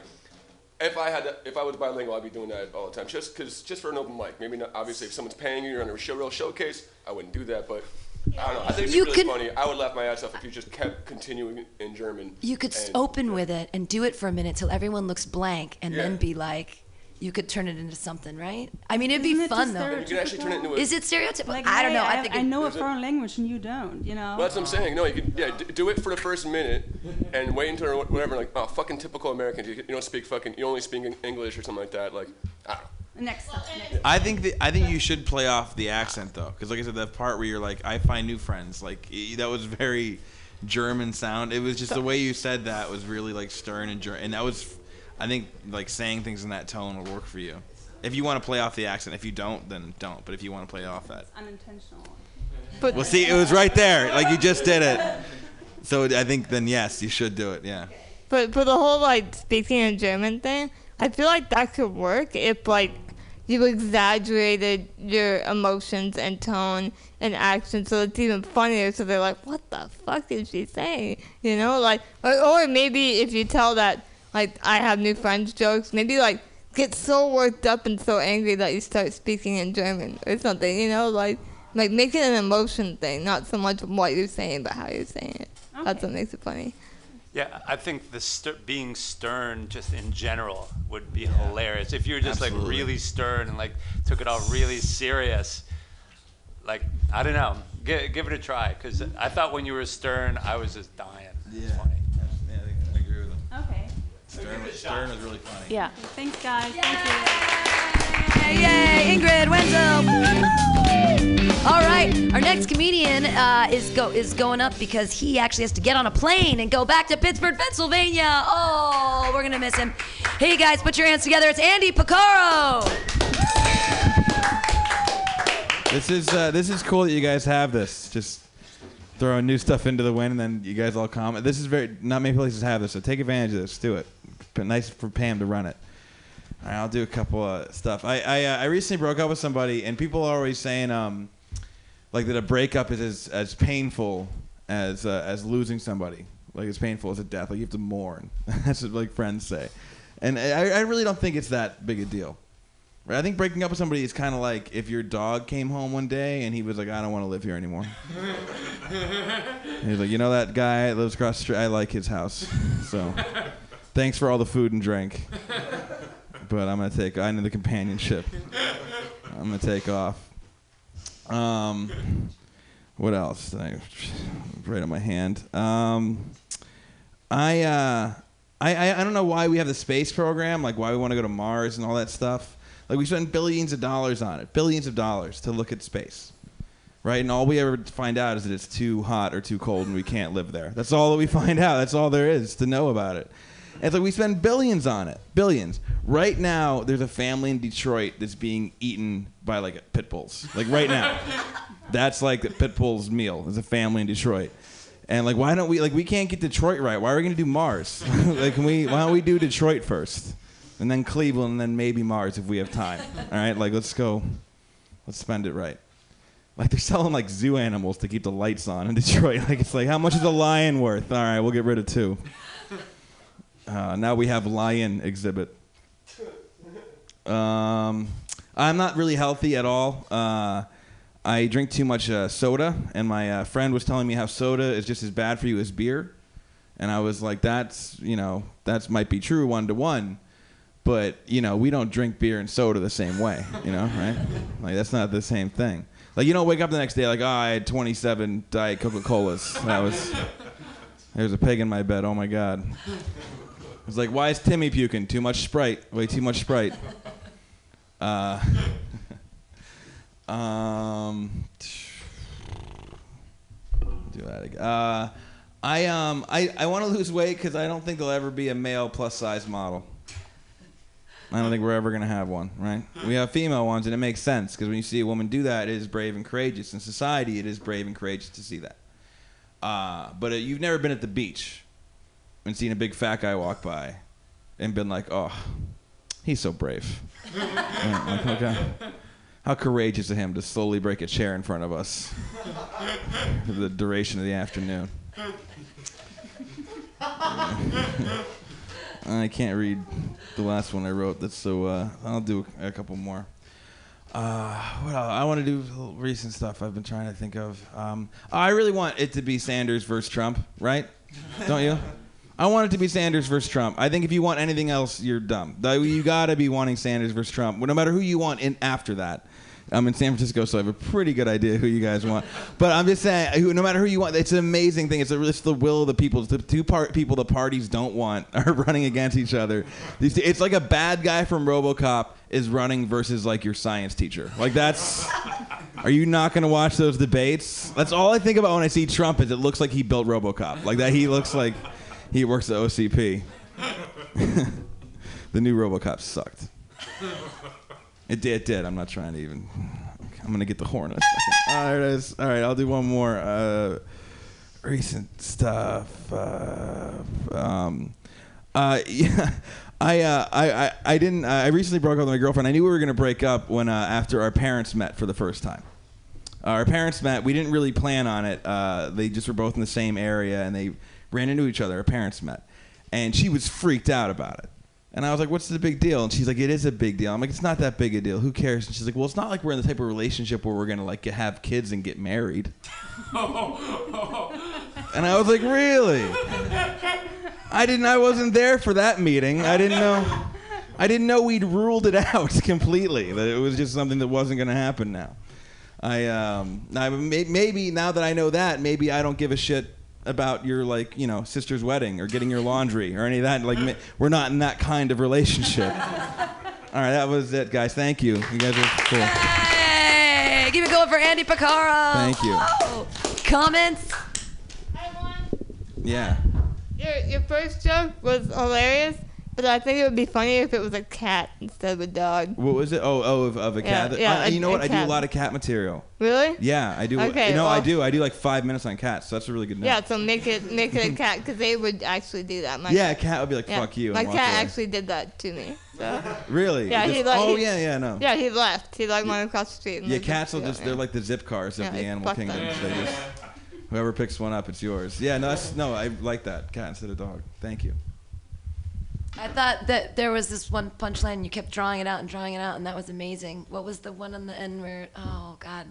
if I had, to, if I was bilingual, I'd be doing that all the time, just cause, just for an open mic. Maybe not. Obviously, if someone's paying you, you're on a show, real showcase. I wouldn't do that, but I don't know. I think it'd You really can- funny. I would laugh my ass off if you just kept continuing in German. You could and- open with it and do it for a minute till everyone looks blank, and then be like, you could turn it into something, right? I mean, it'd be Isn't it fun though. You can actually turn it into a- Is it stereotypical? Like, I don't know. I have- think I it- know a Is it- foreign language and you don't. You know. Well, that's what I'm saying. No, you can yeah, d- do it for the first minute, and wait until whatever. Like, oh, fucking typical Americans. You, you don't speak fucking. You only speak English or something like that. Like, I don't know. Next up. Next. I think that I think you should play off the accent though, because like I said, that part where you're like, I find new friends, like that was very German sound. It was just the way you said that was really like stern and German, and that was, I think like saying things in that tone would work for you. If you want to play off the accent, if you don't, then don't. But if you want to play off that, Unintentional. But well, see, it was right there, like you just did it. So I think then yes, you should do it. Yeah. But for the whole like speaking in German thing, I feel like that could work if like you exaggerated your emotions and tone and action so it's even funnier so they're like, What the fuck is she saying? You know, like or, or maybe if you tell that like I have new friends jokes, maybe like get so worked up and so angry that you start speaking in German or something, you know, like like make it an emotion thing, not so much what you're saying but how you're saying it. That's what makes it funny. Yeah, I think the ster- being stern just in general would be hilarious. If you were just like really stern and like took it all really serious, like I don't know, G- give it a try. Because I thought when you were stern, I was just dying. Yeah. Yeah, I agree with him. Okay. Stern, was- stern was really funny. Yeah. Thanks, guys. Thank you. Yay, Ingrid Wenzel. Uh, is go is going up because he actually has to get on a plane and go back to Pittsburgh, Pennsylvania. Oh, we're gonna miss him. Hey guys, put your hands together. It's Andy Picaro. This is uh, this is cool that you guys have this. Just throwing new stuff into the wind, and then you guys all comment. This is very not many places have this, so take advantage of this. Do it. But nice for Pam to run it. All right, I'll do a couple of stuff. I I, uh, I recently broke up with somebody, and people are always saying um, like that a breakup is as, as painful as uh, as losing somebody. Like as painful as a death. Like you have to mourn. That's what like friends say, and I, I really don't think it's that big a deal. Right? I think breaking up with somebody is kind of like if your dog came home one day and he was like, I don't want to live here anymore. He's like, you know that guy that lives across the street? I like his house. So thanks for all the food and drink. But I'm gonna take. I need the companionship. I'm gonna take off. Um, what else? I right on my hand. Um, I, uh, I I don't know why we have the space program, like why we want to go to Mars and all that stuff. Like we spend billions of dollars on it, billions of dollars to look at space, right? And all we ever find out is that it's too hot or too cold and we can't live there. That's all that we find out. That's all there is to know about it. It's like we spend billions on it, billions. Right now, there's a family in Detroit that's being eaten by like pit bulls. Like right now, that's like the pit bull's meal. There's a family in Detroit. And like, why don't we like we can't get Detroit right? Why are we gonna do Mars? like, can we? Why don't we do Detroit first, and then Cleveland, and then maybe Mars if we have time? All right, like let's go. Let's spend it right. Like they're selling like zoo animals to keep the lights on in Detroit. Like it's like how much is a lion worth? All right, we'll get rid of two. Uh, now we have lion exhibit. Um, I'm not really healthy at all. Uh, I drink too much uh, soda, and my uh, friend was telling me how soda is just as bad for you as beer. And I was like, that's, you know, that might be true one to one. But, you know, we don't drink beer and soda the same way, you know, right? Like, that's not the same thing. Like, you don't wake up the next day like, oh, I had 27 Diet Coca Colas. That was, there's a pig in my bed. Oh my God. It's like, why is Timmy puking? Too much Sprite. Way too much Sprite. Uh, um, do that again. Uh, I um I, I want to lose weight because I don't think there'll ever be a male plus size model. I don't think we're ever gonna have one, right? We have female ones, and it makes sense because when you see a woman do that, it is brave and courageous. In society, it is brave and courageous to see that. Uh, but uh, you've never been at the beach and seen a big fat guy walk by and been like, oh, he's so brave. Like, okay. How courageous of him to slowly break a chair in front of us for the duration of the afternoon. I can't read the last one I wrote. That's so. Uh, I'll do a couple more. Uh, what else? I want to do recent stuff. I've been trying to think of. Um, I really want it to be Sanders versus Trump, right? Don't you? I want it to be Sanders versus Trump. I think if you want anything else, you're dumb. You gotta be wanting Sanders versus Trump, no matter who you want in after that. I'm in San Francisco, so I have a pretty good idea who you guys want. But I'm just saying, no matter who you want, it's an amazing thing. It's, a, it's the will of the people. It's the two part people the parties don't want are running against each other. It's like a bad guy from RoboCop is running versus like your science teacher. Like that's. Are you not going to watch those debates? That's all I think about when I see Trump. Is it looks like he built RoboCop. Like that, he looks like he works at OCP. the new RoboCop sucked. It did. It did. I'm not trying to even. I'm gonna get the horn in a second. All right, is. All right, I'll do one more. Uh, recent stuff. Uh, um, uh, yeah, I, uh, I, I, I didn't. I recently broke up with my girlfriend. I knew we were gonna break up when uh, after our parents met for the first time. Uh, our parents met. We didn't really plan on it. Uh, they just were both in the same area, and they ran into each other. Our parents met, and she was freaked out about it. And I was like, "What's the big deal?" And she's like, "It is a big deal." I'm like, "It's not that big a deal. Who cares?" And she's like, "Well, it's not like we're in the type of relationship where we're gonna like have kids and get married." And I was like, "Really?" I didn't. I wasn't there for that meeting. I didn't know. I didn't know we'd ruled it out completely. That it was just something that wasn't going to happen now. I um. I, may- maybe now that I know that, maybe I don't give a shit about your like you know sister's wedding or getting your laundry or any of that. Like we're not in that kind of relationship. All right, that was it, guys. Thank you. You guys are cool. Hey, keep it going for Andy Picaro. Thank you. Whoa. Comments? Yeah. Your your first joke was hilarious, but I think it would be funnier if it was a cat instead of a dog. What was it? Oh, oh, of, of a Yeah, cat. yeah, I- a- you know what? I do a lot of cat material. Really? Yeah, I do. Okay, you know, I do. I do like five minutes on cats. So that's a really good. Note. Yeah, so make it make it a cat because they would actually do that. My Yeah, a cat would be like, "Fuck you," My cat away. actually did that to me. So. Really? Yeah, Just- he like. oh he- yeah, yeah, no. Yeah, he left. He like went across the street. And Yeah, cats will just—they're like the Zipcars of Yeah, the animal kingdom. They just, whoever picks one up, it's yours. Yeah, no, that's, no, I like that. Cat instead of dog. Thank you. I thought that there was this one punchline and you kept drawing it out and drawing it out and that was amazing. What was the one on the end where oh god.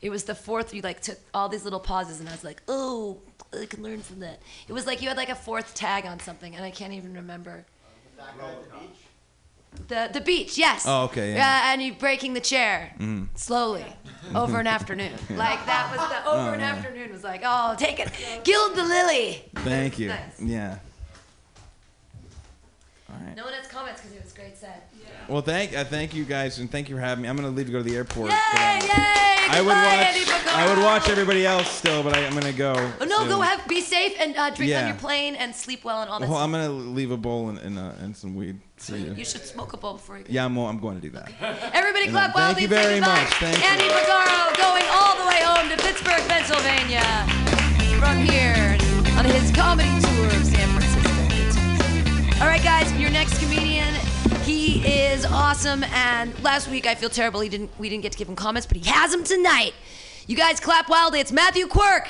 It was the fourth you like took all these little pauses and I was like, "Oh, I can learn from that." It was like you had like a fourth tag on something and I can't even remember. The the beach, yes. Oh, okay, yeah. and you breaking the chair Mhm. slowly over an afternoon. Like that was the over Oh, an yeah. afternoon was like, "Oh, take it. Gild the lily." Thank you. Nice. Yeah. All right. No one has comments because it was a great set. Well, thank uh, thank you guys, and thank you for having me. I'm gonna leave to go to the airport. Yay, but, um, yay! I would watch. I would watch everybody else still, but I, I'm gonna go. Oh no, soon. go have be safe and uh, drink on your plane and sleep well and all that. Well, stuff. I'm gonna leave a bowl and and, uh, and some weed for you. You should smoke a bowl before you go. Yeah, I'm, I'm going to do that. Everybody And clap then- wildly. Thank you very much. Thank you. Andy Picaro going all the way home to Pittsburgh, Pennsylvania from here on his comedy tour of San Francisco. All right, guys, your next comedian. He is awesome, and last week I feel terrible. He didn't. We didn't get to give him comments, but he has them tonight. You guys clap wildly. It's Matthew Quirk.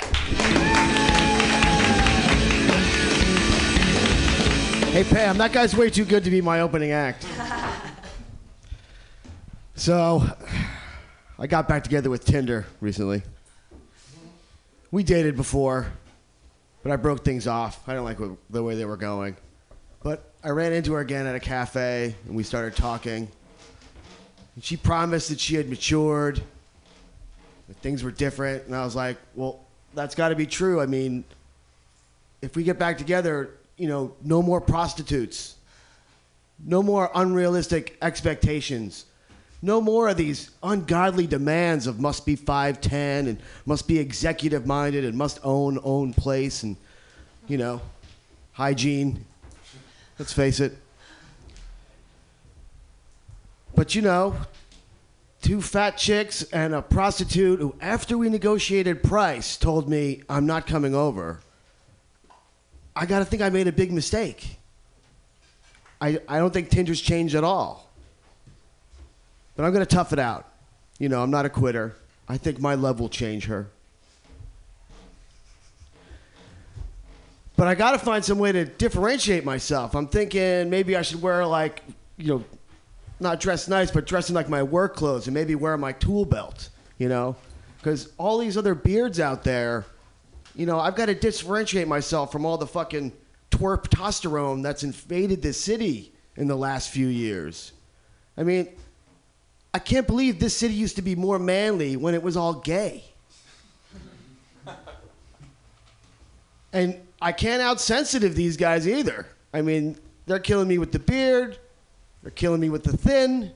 Hey Pam, that guy's way too good to be my opening act. So, I got back together with Tinder recently. We dated before, but I broke things off. I didn't like what- the way they were going. I ran into her again at a cafe, and we started talking. And she promised that she had matured, that things were different, and I was like, well, that's got to be true. I mean, if we get back together, you know, no more prostitutes, no more unrealistic expectations, no more of these ungodly demands of must be 5'10 and must be executive minded and must own own place and, you know, hygiene. Let's face it. But you know, two fat chicks and a prostitute who, after we negotiated price, told me I'm not coming over. I got to think I made a big mistake. I, I don't think Tinder's changed at all. But I'm to tough it out. You know, I'm not a quitter. I think my love will change her. But I got to find some way to differentiate myself. I'm thinking maybe I should wear like, you know, not dress nice, but dress in like my work clothes and maybe wear my tool belt, you know? Because all these other beards out there, you know, I've got to differentiate myself from all the fucking twerp testosterone that's invaded this city in the last few years. I mean, I can't believe this city used to be more manly when it was all gay. And I can't out sensitive these guys either. I mean, they're killing me with the beard, they're killing me with the thin,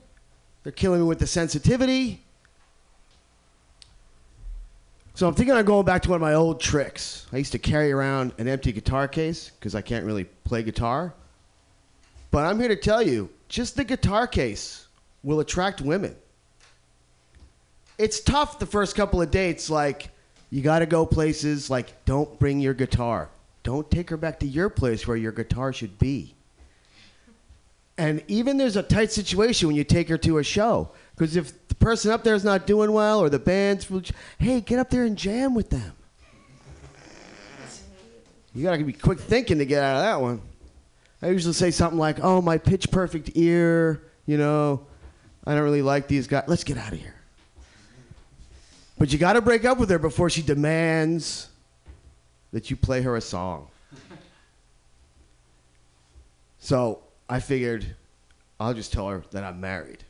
they're killing me with the sensitivity. So I'm thinking of going back to one of my old tricks. I used to carry around an empty guitar case because I can't really play guitar. But I'm here to tell you, just the guitar case will attract women. It's tough the first couple of dates, like you got to go places like don't bring your guitar. Don't take her back to your place where your guitar should be. And even there's a tight situation when you take her to a show. Because if the person up there is not doing well or the band's, hey, get up there and jam with them. You got to be quick thinking to get out of that one. I usually say something like, oh, my pitch perfect ear, you know, I don't really like these guys. Let's get out of here. But you got to break up with her before she demands that you play her a song. So I figured I'll just tell her that I'm married.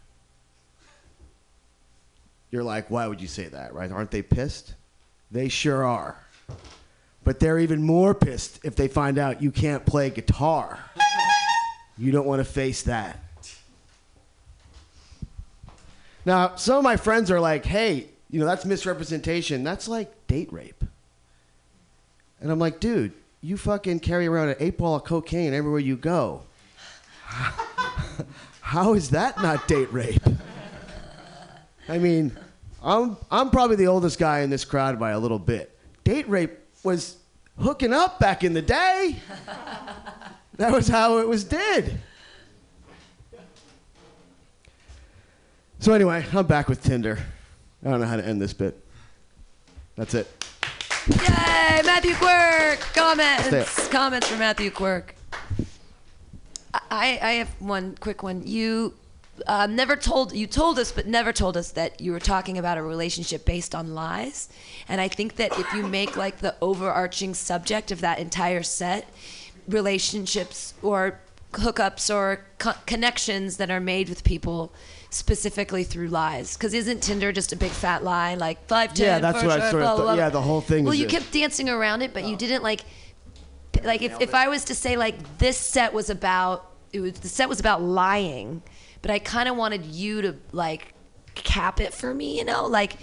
You're like, why would you say that, right? Aren't they pissed? They sure are. But they're even more pissed if they find out you can't play guitar. You don't want to face that. Now, some of my friends are like, hey, you know, that's misrepresentation. That's like date rape. And I'm like, dude, you fucking carry around an eight ball of cocaine everywhere you go. How is that not date rape? I mean, I'm, I'm probably the oldest guy in this crowd by a little bit. Date rape was hooking up back in the day. That was how it was did. So anyway, I'm back with Tinder. I don't know how to end this bit. That's it. Yay, Matthew Quirk. Comments. Comments from Matthew Quirk. I, I have one quick one. You um, never told you told us, but never told us that you were talking about a relationship based on lies. And I think that if you make like the overarching subject of that entire set, relationships or hookups or co- connections that are made with people specifically through lies. Because isn't Tinder just a big fat lie? Like five ten. Yeah, that's for what I sure, sort of blah, blah, blah. yeah, the whole thing Well, is you it. kept dancing around it, but you didn't like. Like if, if I was to say like this set was about it was the set was about lying, but I kind of wanted you to like cap it for me, you know, like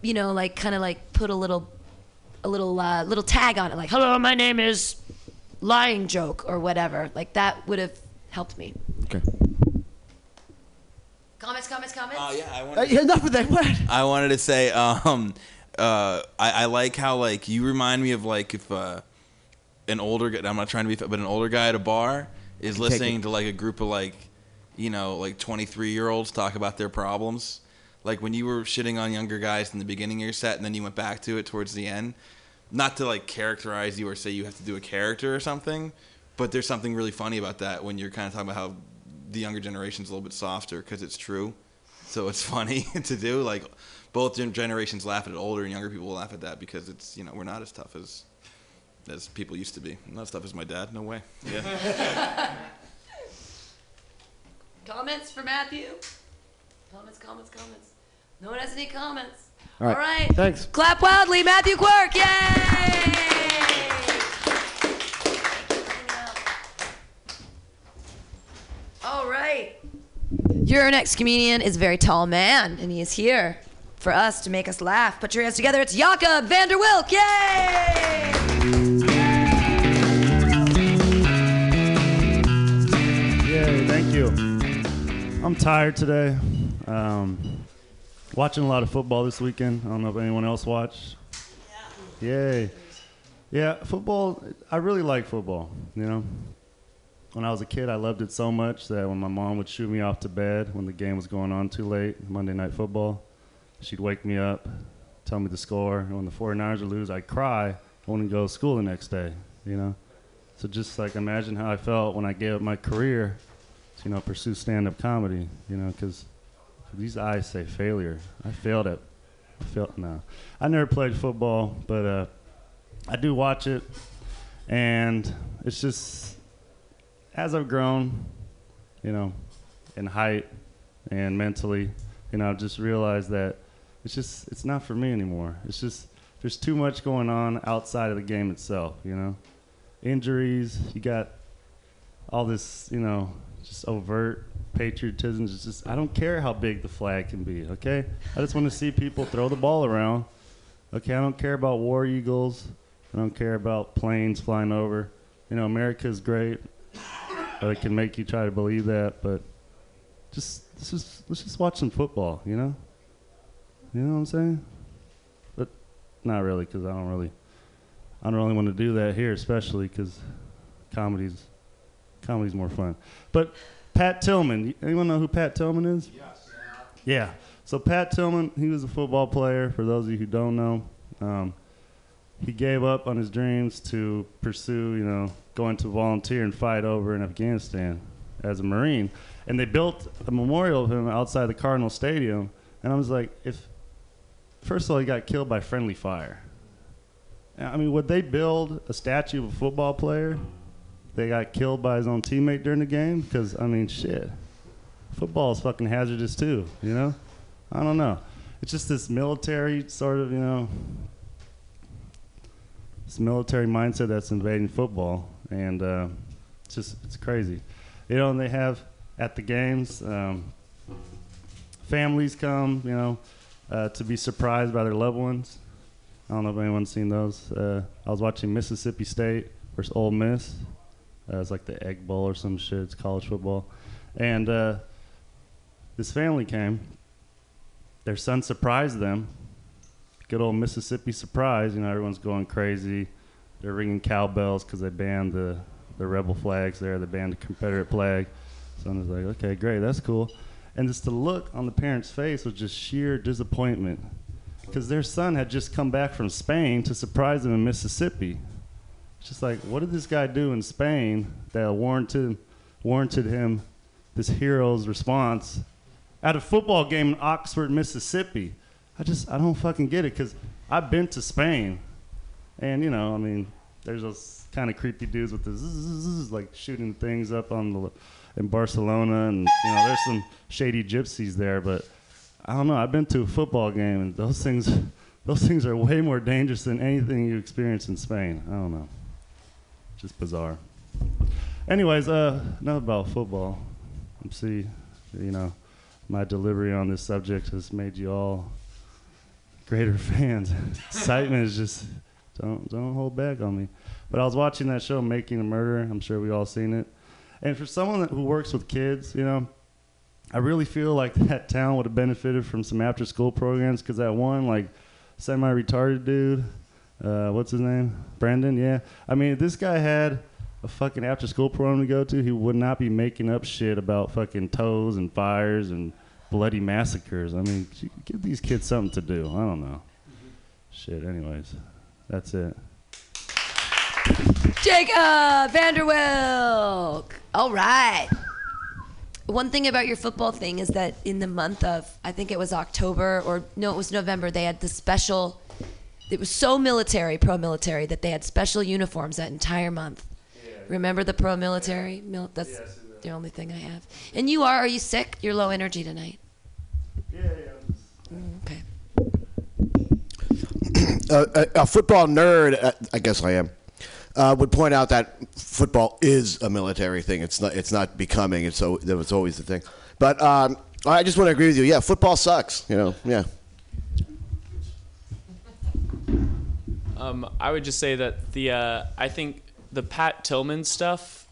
you know, like kind of like put a little a little uh, little tag on it, like hello, my name is lying joke or whatever. Like that would have helped me. Okay. Comments, comments, comments. Oh yeah, I Uh, yeah, enough of that. What? I wanted to say, um, uh, I, I like how like you remind me of like if uh, an older guy. I'm not trying to be, but an older guy at a bar is listening to like a group of like, you know, like 23 year olds talk about their problems. Like when you were shitting on younger guys in the beginning of your set, and then you went back to it towards the end. Not to like characterize you or say you have to do a character or something, but there's something really funny about that when you're kind of talking about how the younger generation's a little bit softer because it's true. So it's funny to do. Like both generations laugh at it. Older and younger people laugh at that because it's you know we're not as tough as as people used to be. Not as tough as my dad. No way. Yeah. Comments for Matthew? Comments, comments, comments. No one has any comments. All right. All right. Thanks. Clap wildly, Matthew Quirk. Yay! Right. Your next comedian is a very tall man, and he is here for us to make us laugh. Put your hands together. It's Jakob van der Wilk. Yay! Yay, thank you. I'm tired today. Um, watching a lot of football this weekend. I don't know if anyone else watched. Yeah. Yay. Yeah, football, I really like football, you know. When I was a kid, I loved it so much that when my mom would shoot me off to bed when the game was going on too late, Monday Night Football, she'd wake me up, tell me the score. And when the 49ers would lose, I'd cry. I wouldn't go to school the next day, you know. So just like imagine how I felt when I gave up my career to, you know, pursue stand-up comedy, you know, because these eyes say failure. I failed at, I failed, no. I never played football, but uh, I do watch it, and it's just, as I've grown, you know, in height and mentally, you know, I've just realized that it's just, it's not for me anymore. It's just, there's too much going on outside of the game itself, you know? Injuries, you got all this, you know, just overt patriotism. It's just, I don't care how big the flag can be, okay? I just want to see people throw the ball around. Okay, I don't care about war eagles. I don't care about planes flying over. You know, America's great. It can make you try to believe that, but just let's just let's just watch some football. You know, you know what I'm saying? But not really, because I don't really, I don't really want to do that here, especially because comedy's comedy's more fun. But Pat Tillman, anyone know who Pat Tillman is? Yes. Yeah. So Pat Tillman, he was a football player. For those of you who don't know, um, he gave up on his dreams to pursue, you know, going to volunteer and fight over in Afghanistan as a Marine. And they built a memorial of him outside the Cardinal Stadium. And I was like, if first of all, he got killed by friendly fire. I mean, would they build a statue of a football player? They got killed by his own teammate during the game? Because, I mean, shit. Football is fucking hazardous too, you know? I don't know. It's just this military sort of, you know, this military mindset that's invading football. And uh, it's just, it's crazy. You know, and they have at the games, um, families come, you know, uh, to be surprised by their loved ones. I don't know if anyone's seen those. Uh, I was watching Mississippi State versus Ole Miss. Uh, it's like the Egg Bowl or some shit. It's college football, and uh, this family came. Their son surprised them. Good old Mississippi surprise. You know, everyone's going crazy. They're ringing cowbells because they banned the the rebel flags there. They banned the Confederate flag. Son was like, okay, great, that's cool. And just the look on the parents' face was just sheer disappointment because their son had just come back from Spain to surprise them in Mississippi. It's just like, what did this guy do in Spain that warranted warranted him this hero's response at a football game in Oxford, Mississippi? I just I don't fucking get it because I've been to Spain, and you know, I mean, there's those kind of creepy dudes with the zzz, like shooting things up on the in Barcelona, and you know, there's some shady gypsies there, but I don't know. I've been to a football game, and those things, those things are way more dangerous than anything you experience in Spain. I don't know. Just bizarre. Anyways, uh, enough about football. I'm see, you know, my delivery on this subject has made you all greater fans. Excitement is just don't don't hold back on me. But I was watching that show, Making a Murder. I'm sure we all seen it. And for someone that, who works with kids, you know, I really feel like that town would have benefited from some after school programs because that one, like, semi retarded dude, uh, what's his name? Brandon, yeah. I mean, if this guy had a fucking after school program to go to, he would not be making up shit about fucking toes and fires and bloody massacres. I mean, give these kids something to do. I don't know. Shit, anyways. That's it. Jacob Vanderwilk. All right. One thing about your football thing is that in the month of, I think it was October or no, it was November, they had the special, it was so military, pro military, that they had special uniforms that entire month. Remember the pro military? Mil- that's the only thing I have. And you are, are you sick? You're low energy tonight. Mm, Okay. uh, a, a football nerd, uh, I guess I am, uh, would point out that football is a military thing. It's not. It's not becoming. It's so that was always the thing. But um, I just want to agree with you. Yeah, football sucks. You know. Yeah. Um, I would just say that the uh, I think the Pat Tillman stuff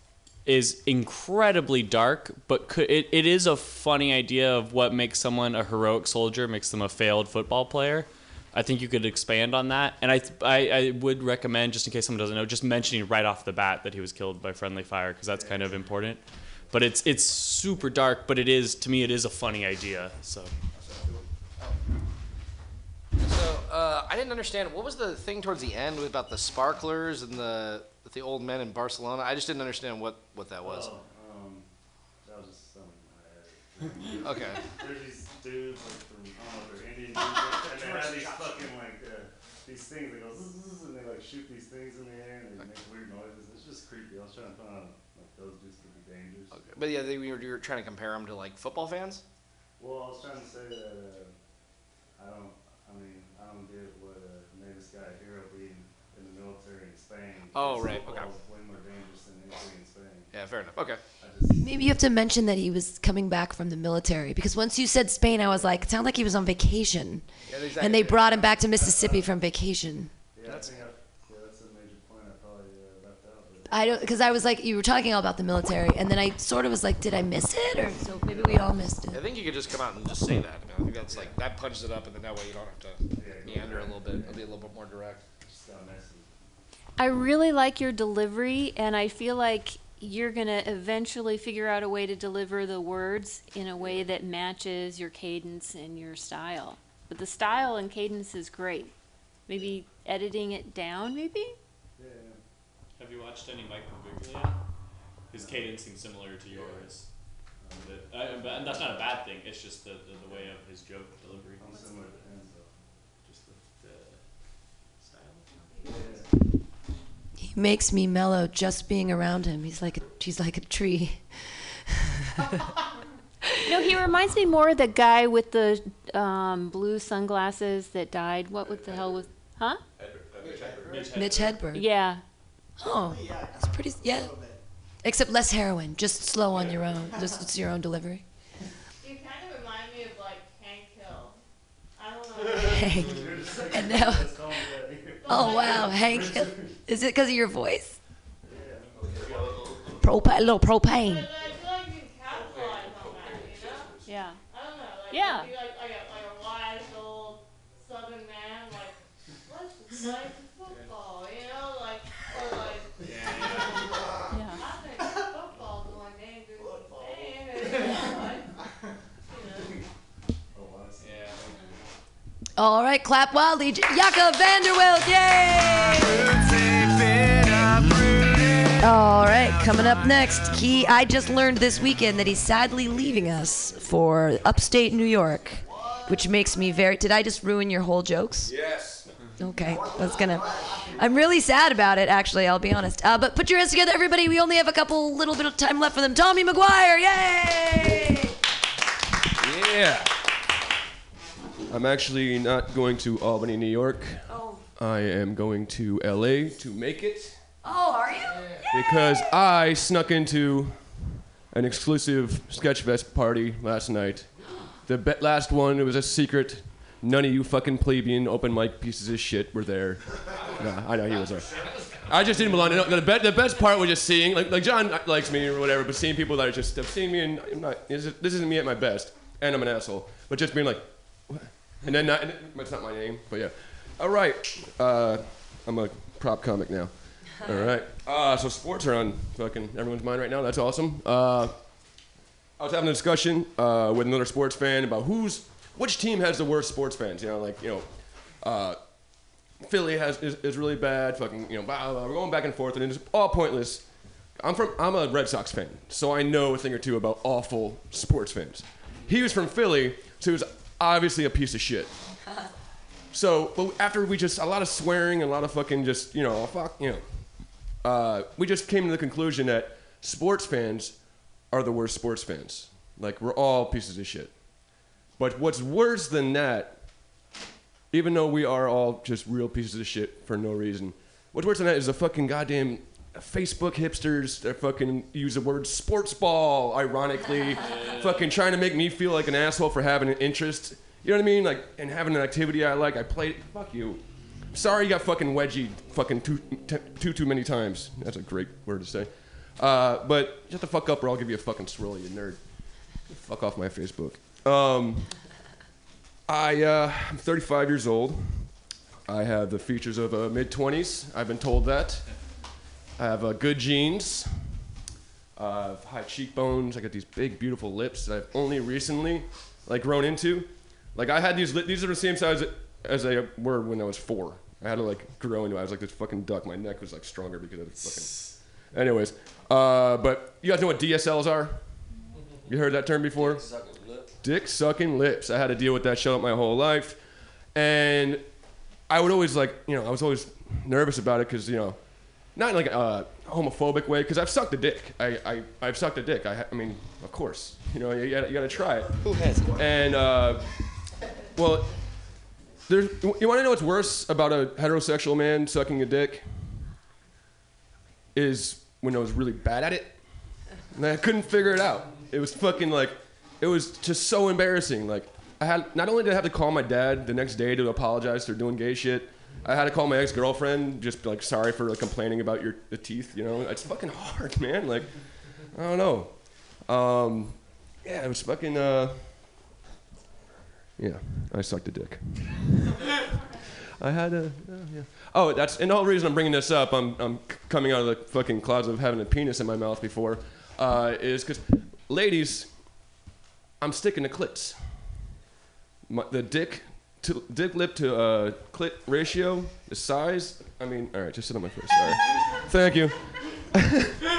is incredibly dark, but could, it, it is a funny idea of what makes someone a heroic soldier, makes them a failed football player. I think you could expand on that, and I, I, I would recommend, just in case someone doesn't know, just mentioning right off the bat that he was killed by friendly fire because that's kind of important. But it's it's super dark, but it is to me it is a funny idea. So So uh, I didn't understand what was the thing towards the end about the sparklers and the, the the old men in Barcelona. I just didn't understand what what that was. Oh, um, that was just something in my head. Okay. There's these dudes like from I don't know if they're Indian dudes, and they have these fucking like uh, these things that go zzz, and they like shoot these things in the air and they make weird noises. It's just creepy. I was trying to find out like those dudes could be dangerous. Okay. But yeah, they, you were, you were trying to compare them to like football fans. Well, I was trying to say that uh, I don't. I mean, I don't get what uh, made this guy a hero being in the military in Spain. Oh, because right, okay. Way more dangerous than anything in Spain. Yeah, fair enough. Okay. Maybe you have to mention that he was coming back from the military because once you said Spain, I was like, it sounded like he was on vacation. Yeah, exactly. And they brought him back to Mississippi from vacation. Yeah, I think I, yeah, that's a major point I probably uh, left out. But I don't because I was like, you were talking all about the military, and then I sort of was like, did I miss it? Or so maybe we all missed it. I think you could just come out and just say that. I, mean, I think that's like that punches it up, and then that way you don't have to meander a little bit. It'll be a little bit more direct. I really like your delivery, and I feel like you're going to eventually figure out a way to deliver the words in a way that matches your cadence and your style. But the style and cadence is great. Maybe editing it down, maybe? Have you watched any Mike Birbiglia? His cadence seems similar to yours. Um, but, uh, but that's not a bad thing. It's just the, the, the way of his joke delivery. I'm similar to him though. Just the, the style. He makes me mellow just being around him. He's like a, he's like a tree. No, he reminds me more of the guy with the um, blue sunglasses that died. What with the hell was, huh? Mitch Hedberg. Yeah. Oh, it's pretty. Yeah. Except less heroin, just slow on your own. Just it's your own delivery. You kind of remind me of like Hank Hill. I don't know. Hank. And now. Oh wow, Hank. Is it because of your voice? Propane, a little propane. Yeah. I don't know. Like, Yeah. I'd be like, like, a, wise old Southern man, like, let's just play some football, you know, like, or like, you know, I think football's the one dangerous thing, and, you know, like, you know. All right, clap wildly, J- Jakob Vanderwilt, yay! All right, coming up next, he. I just learned this weekend that he's sadly leaving us for upstate New York, which makes me very. Did I just ruin your whole jokes? Yes. Okay, that's gonna. I'm really sad about it, actually. I'll be honest. Uh, but put your hands together, everybody. We only have a couple little bit of time left for them. Tommy McGuire, yay! Yeah. I'm actually not going to Albany, New York. Oh. I am going to LA to make it Oh, are you? because I snuck into an exclusive sketch Sketchfest party last night. The be- last one, it was a secret. None of you fucking plebeian open mic pieces of shit were there. No, I know he was there. I just didn't belong. No, the, be- the best part was just seeing, like, like John likes me or whatever, but seeing people that are just have seen me and I'm not. This, is, this isn't me at my best, and I'm an asshole. But just being like, what? and then not, and it's not my name, but yeah. All right, uh, I'm a prop comic now. All right. Uh, so sports are on fucking everyone's mind right now. That's awesome. Uh, I was having a discussion uh, with another sports fan about who's which team has the worst sports fans. You know, like you know, uh, Philly has is, is really bad. Fucking you know, blah, blah, blah. we're going back and forth, and it's all pointless. I'm from I'm a Red Sox fan, so I know a thing or two about awful sports fans. He was from Philly, so he was obviously a piece of shit. So, but after we just a lot of swearing and a lot of fucking just you know fuck you know, uh, we just came to the conclusion that sports fans are the worst sports fans. Like we're all pieces of shit. But what's worse than that, even though we are all just real pieces of shit for no reason, what's worse than that is the fucking goddamn Facebook hipsters that fucking use the word sports ball, ironically, fucking trying to make me feel like an asshole for having an interest. You know what I mean? Like, and having an activity I like. I played. Fuck you. Sorry you got fucking wedgie fucking too, too, too many times. That's a great word to say. Uh, but shut the fuck up or I'll give you a fucking swirl, you nerd. Fuck off my Facebook. Um, I, uh, I'm 35 years old. I have the features of a mid 20s. I've been told that. I have uh, good genes. High cheekbones. I got these big, beautiful lips that I've only recently, like, grown into. Like, I had these. Li- these are the same size as I were when I was four. I had to like grow into it. I was like this fucking duck. My neck was like stronger because of the fucking. Anyways, uh, but you guys know what DSLs are? You heard that term before? Dick sucking lips. I had to deal with that shit up my whole life, and I would always like, you know, I was always nervous about it because you know, not in like a homophobic way because I've sucked a dick. I, I I've sucked a dick. I, I mean, of course, you know, you gotta, you gotta try it. Who has? And uh, well, there's. You want to know what's worse about a heterosexual man sucking a dick? Is when I was really bad at it, and I couldn't figure it out. It was fucking like, it was just so embarrassing. Like, I had not only did I have to call my dad the next day to apologize for doing gay shit, I had to call my ex girlfriend just like sorry for like complaining about your teeth. You know, it's fucking hard, man. Like, I don't know. Um, yeah, it was fucking. Uh, yeah, I sucked a dick. I had a. Oh, yeah. oh, that's and the whole reason I'm bringing this up. I'm I'm coming out of the fucking closet of having a penis in my mouth before, uh, is because ladies, I'm sticking to clits. My, the dick to dick lip to uh, clit ratio, the size. I mean, all right, just sit on my face. Sorry. Thank you.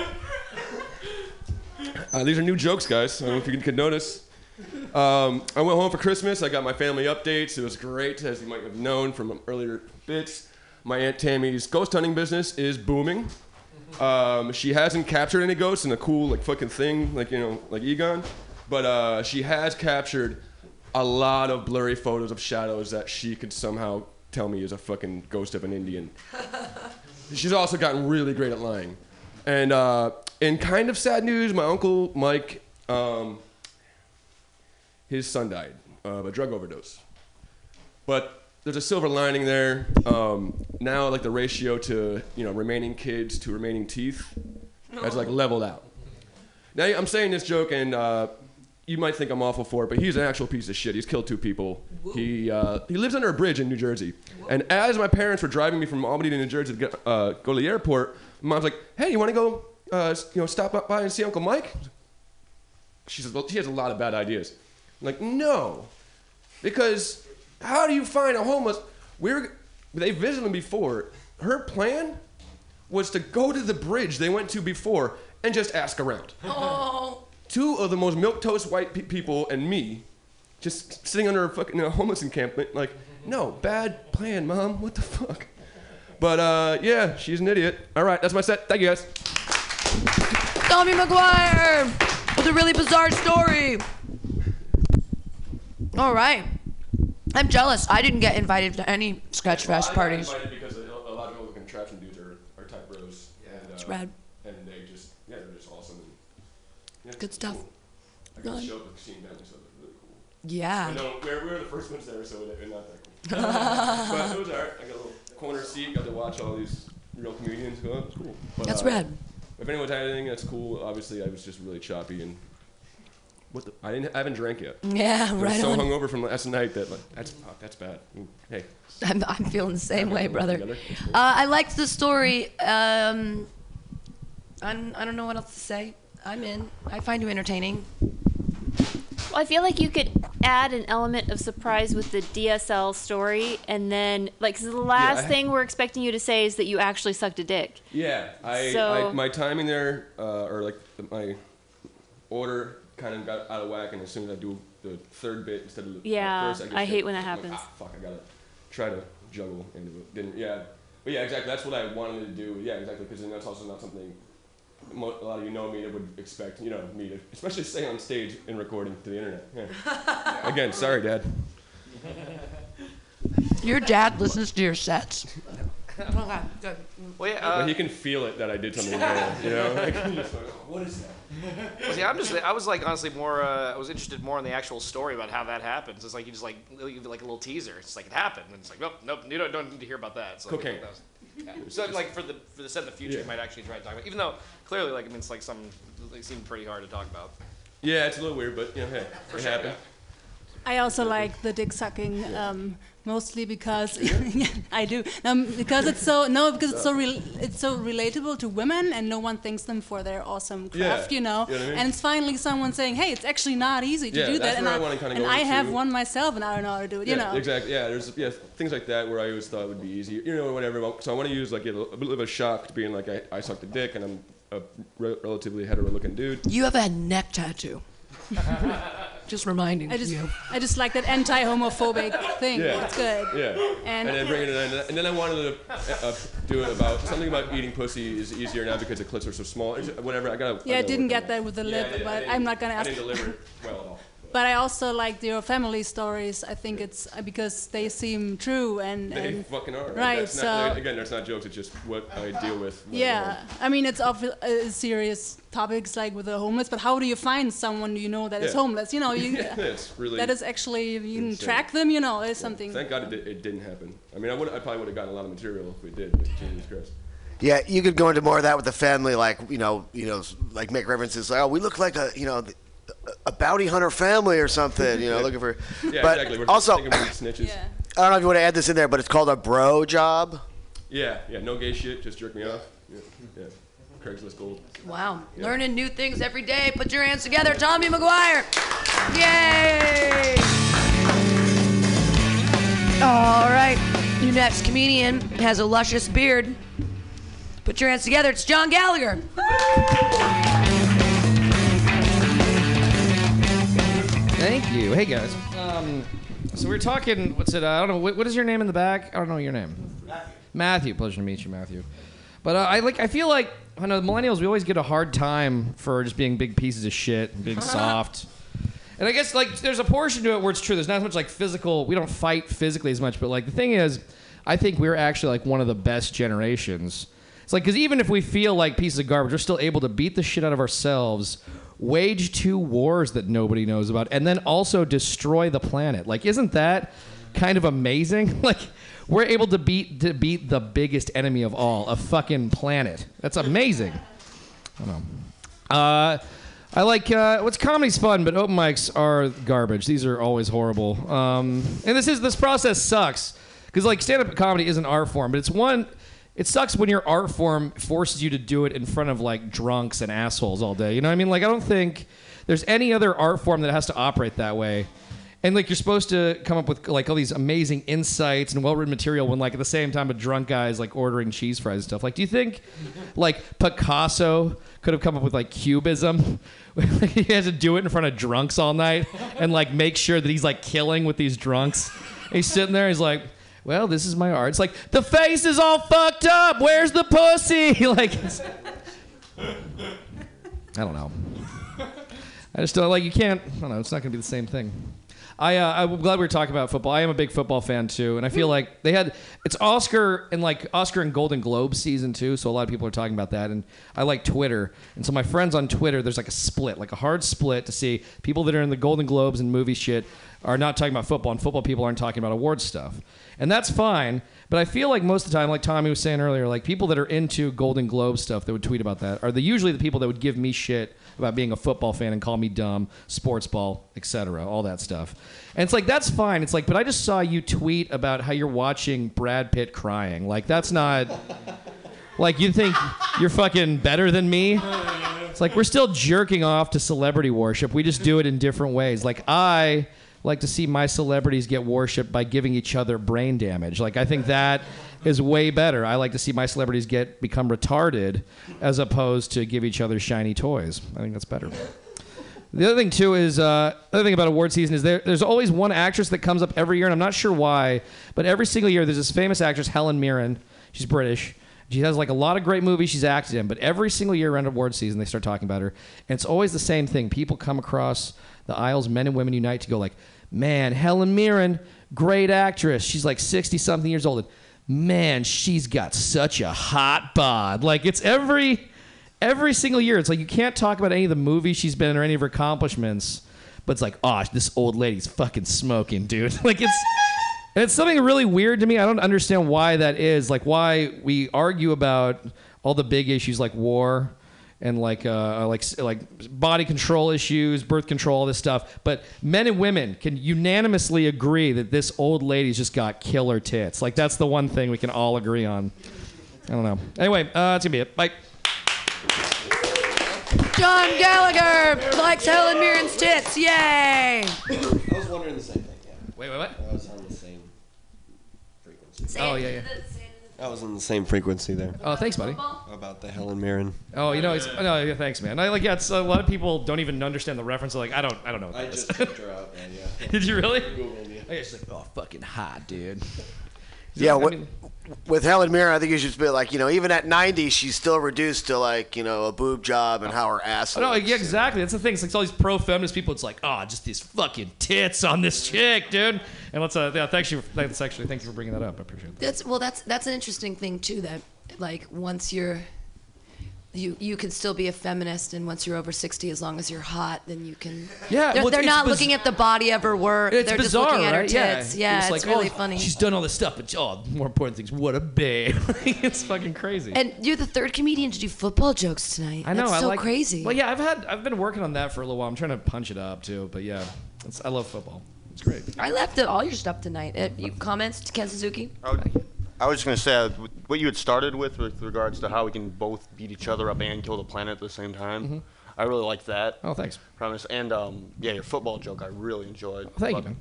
Uh, these are new jokes, guys. I don't know if you can notice. Um, I went home for Christmas. I got my family updates. It was great, as you might have known from earlier bits. My Aunt Tammy's ghost hunting business is booming. Um, she hasn't captured any ghosts in a cool, like, fucking thing, like, you know, like Egon. But uh, she has captured a lot of blurry photos of shadows that she could somehow tell me is a fucking ghost of an Indian. She's also gotten really great at lying. And uh, in kind of sad news, my uncle Mike, um, his son died of a drug overdose. But there's a silver lining there. Um, now, like the ratio to you know remaining kids to remaining teeth has like leveled out. Now I'm saying this joke, and uh, you might think I'm awful for it, but he's an actual piece of shit. He's killed two people. He uh, he lives under a bridge in New Jersey. And as my parents were driving me from Albany to New Jersey to get, uh, go to the airport, mom's like, "Hey, you want to go? Uh, you know, stop by and see Uncle Mike?" She says, "Well, she has a lot of bad ideas." Like, "No, because how do you find a homeless? We're they visited him before. Her plan was to go to the bridge they went to before and just ask around." Oh. two of the most milk toast white pe- people and me just sitting under a fucking a homeless encampment like no bad plan mom what the fuck but uh yeah she's an idiot all right that's my set thank you guys Tommy McGuire with a really bizarre story. All right. I'm jealous. I didn't get invited to any Sketchfest parties. because a, a lot of looking contraption dudes are, are type bros and, uh, It's rad. and they just yeah they're just awesome and, yeah, Good stuff. cool. I got Good. to show up with Christine Bentley so it was really cool Yeah. I know we were, we were the first ones there so it, it not that cool but it was alright I got a little corner seat got to watch all these real comedians go oh, it's cool But, That's uh, rad. If anyone's had anything, that's cool. Obviously, I was just really choppy and what the? I didn't. I haven't drank yet. Yeah, I was right so on. hungover from last night that like that's fuck, that's bad. Hey, I'm, I'm feeling the same way, brother. Uh, I liked the story. Um, I'm, I don't know what else to say. I'm in. I find you entertaining. Well, I feel like you could add an element of surprise with the DSL story, and then like 'cause the last I- thing we're expecting you to say is that you actually sucked a dick. Yeah, I, So- I my timing there, uh, or like my order kind of got out of whack, and as soon as I do the third bit instead of the Yeah, first, just I get- hate when that I'm like, happens. ah, fuck, I gotta try to juggle into it. Didn't yeah, but yeah, exactly. That's what I wanted to do. Yeah, exactly. Because then that's also not something a lot of you know me that would expect. You know me to, especially stay on stage and recording to the internet. Yeah. Again, sorry, Dad. Your dad listens to your sets. Okay, good. Well, yeah, uh, but he can feel it that I did something bad. You know, like, just like, what is that? Well, see, I'm just, I was like, honestly, more, uh, I was interested more in the actual story about how that happens. It's like you just like, like a little teaser. It's like it happened, and it's like, nope, nope, you don't, don't need to hear about that. So, Cocaine. that was- yeah. So like for the for the set in the future, Yeah. you might actually try to talk about, even though clearly, like, I mean, it's like some, they seem pretty hard to talk about. Yeah, it's a little weird, but you know, hey, For it sure, happened. I also like the dick sucking, um, mostly because I do. Um, because it's so no, because it's so re- it's so relatable to women, and no one thanks them for their awesome Yeah, craft, you know. you know I mean? And it's finally someone saying, "Hey, it's actually not easy to Yeah, do that," and I I, kinda and I have one myself, and I don't know how to do it, you yeah, know. exactly. Yeah, there's yeah things like that where I always thought would be easy. You know, whatever. So I want to use like a, little- a bit of a shock to being like I, I sucked a dick and I'm a re- relatively hetero-looking dude. You have a neck tattoo. Just reminding I just, you. I just like that anti-homophobic thing. Yeah. It's good. Yeah. And, And, then bring it in, and then I wanted to uh, uh, do it about something about eating pussy is easier now because the clits are so small. Whatever. I got. yeah, I didn't get that with the lip, but I'm not gonna I ask. didn't deliver it well at all. But I also like your family stories. I think it's uh, because they seem true and, They and fucking are. right. That's so not, again, that's not jokes. It's just what I deal with. when I'm yeah, I mean it's obvi- uh, serious topics like with the homeless. But how do you find someone you know that is Yeah. homeless? You know, you Yeah, it's really that is actually you can insane. track them. You know, there's something. Thank God it, did, it didn't happen. I mean, I would I probably would have gotten a lot of material if we did. But Jesus Christ. Yeah, you could go into more of that with the family, like you know, you know, like make references like, oh, we look like a you know, a bounty hunter family or something, you know, Yeah. looking for. Yeah, but exactly. We're also, snitches. Yeah. I don't know if you want to add this in there, but it's called a bro job. Yeah, yeah, no gay shit. Just jerk me off. Yeah, yeah. Craigslist gold. Wow. Yeah. Learning new things every day. Put your hands together. Tommy McGuire. Yay! All right. Your next comedian has a luscious beard. Put your hands together. It's John Gallagher. Thank you. Hey guys. Um, so we're talking. What's it? Uh, I don't know. What, what is your name in the back? I don't know your name. Matthew. Matthew. Pleasure to meet you, Matthew. But uh, I like. I feel like I know the millennials. We always get a hard time for just being big pieces of shit, and being soft. And I guess like there's a portion to it where it's true. There's not as much like physical. We don't fight physically as much. But like the thing is, I think we're actually like one of the best generations. It's like because even if we feel like pieces of garbage, we're still able to beat the shit out of ourselves, wage two wars that nobody knows about, and then also destroy the planet. Like, isn't that kind of amazing? like, we're able to beat to beat the biggest enemy of all, a fucking planet. That's amazing. I don't know. Uh, I like uh, what's comedy's fun, but open mics are garbage. These are always horrible. Um, and this is this process sucks because like stand up comedy is an art form, but it's one. It sucks when your art form forces you to do it in front of like drunks and assholes all day. You know what I mean? Like I don't think there's any other art form that has to operate that way. And like you're supposed to come up with like all these amazing insights and well-written material when like at the same time a drunk guy is like ordering cheese fries and stuff. Like, do you think like Picasso could have come up with like cubism? he has to do it in front of drunks all night and like make sure that he's like killing with these drunks. He's sitting there. He's like, "Well, this is my art." It's like the face is all fucked up. Where's the pussy? like, I don't know. I just don't like you can't. I don't know. It's not going to be the same thing. I uh, I'm glad we were talking about football. I am a big football fan too, and I feel like they had it's Oscar and like Oscar and Golden Globe season too. So a lot of people are talking about that, and I like Twitter. And so my friends on Twitter, there's like a split, like a hard split to see people that are in the Golden Globes and movie shit are not talking about football, and football people aren't talking about awards stuff, and that's fine. But I feel like most of the time, like Tommy was saying earlier, like people that are into Golden Globe stuff that would tweet about that are the usually the people that would give me shit about being a football fan and call me dumb, sports ball, etc., all that stuff. And it's like that's fine. It's like, but I just saw you tweet about how you're watching Brad Pitt crying. Like that's not like you think you're fucking better than me. It's like we're still jerking off to celebrity worship. We just do it in different ways. Like I like to see my celebrities get worshipped by giving each other brain damage. Like I think that is way better. I like to see my celebrities get become retarded as opposed to give each other shiny toys. I think that's better. The other thing too is uh, the other thing about award season is there, there's always one actress that comes up every year, and I'm not sure why, but every single year there's this famous actress Helen Mirren. She's British. She has like a lot of great movies she's acted in, but every single year around award season they start talking about her, and it's always the same thing. People come across the aisles, men and women unite to go like, man, Helen Mirren, great actress. She's like 60 something years old. And, man, she's got such a hot bod. Like it's every every single year. It's like you can't talk about any of the movies she's been in or any of her accomplishments, but it's like, oh, this old lady's fucking smoking, dude. like it's it's something really weird to me. I don't understand why that is. Like why we argue about all the big issues like war and like uh, like like body control issues, birth control, all this stuff. But men and women can unanimously agree that this old lady's just got killer tits. Like that's the one thing we can all agree on. I don't know. Anyway, uh, that's gonna be it. Bye. John Gallagher likes Helen Mirren's tits. Yay! I was wondering the same thing. Yeah. Wait, wait, what? I was on the same frequency. Oh yeah, yeah. I was on the same frequency there. Oh, thanks, buddy. About the Helen Mirren. Oh, you know, it's, no, yeah, thanks, man. I like, yeah, it's, a lot of people don't even understand the reference. They're like, I don't, I don't know. What I that is. just checked her up, man. Yeah. Did you really? Googled, yeah. I guess like, oh, fucking hot, dude. Yeah, I mean- with Helen Mirren, I think you should be like, you know, even at 90, she's still reduced to like, you know, a boob job and how her ass. Oh, no, yeah, exactly. That's the thing. It's like all these pro feminist people. It's like, oh, just these fucking tits on this chick, dude. And let's, uh, yeah, thanks you. That's actually, thank you for bringing that up. I appreciate it. That's well. That's that's an interesting thing too. That like once you're, you you can still be a feminist, and once you're over sixty, as long as you're hot, then you can. Yeah, they're, well, they're not biz- looking at the body of her work. It's they're bizarre, just looking at her right? tits. Yeah, It's it's, like, really oh, funny. She's done all this stuff, but oh, more important things. What a babe! it's fucking crazy. and you're the third comedian to do football jokes tonight. I know. That's I so like, crazy. Well, yeah, I've had, I've been working on that for a little while. I'm trying to punch it up too, but yeah, it's, I love football. It's great. I left all your stuff tonight. Uh, you comments to Ken Suzuki? I was just going to say uh, what you had started with with regards to how we can both beat each other up and kill the planet at the same time. Mhm. I really liked that. Oh, thanks. Promise. And um, yeah, your football joke I really enjoyed. Thank you, But- man.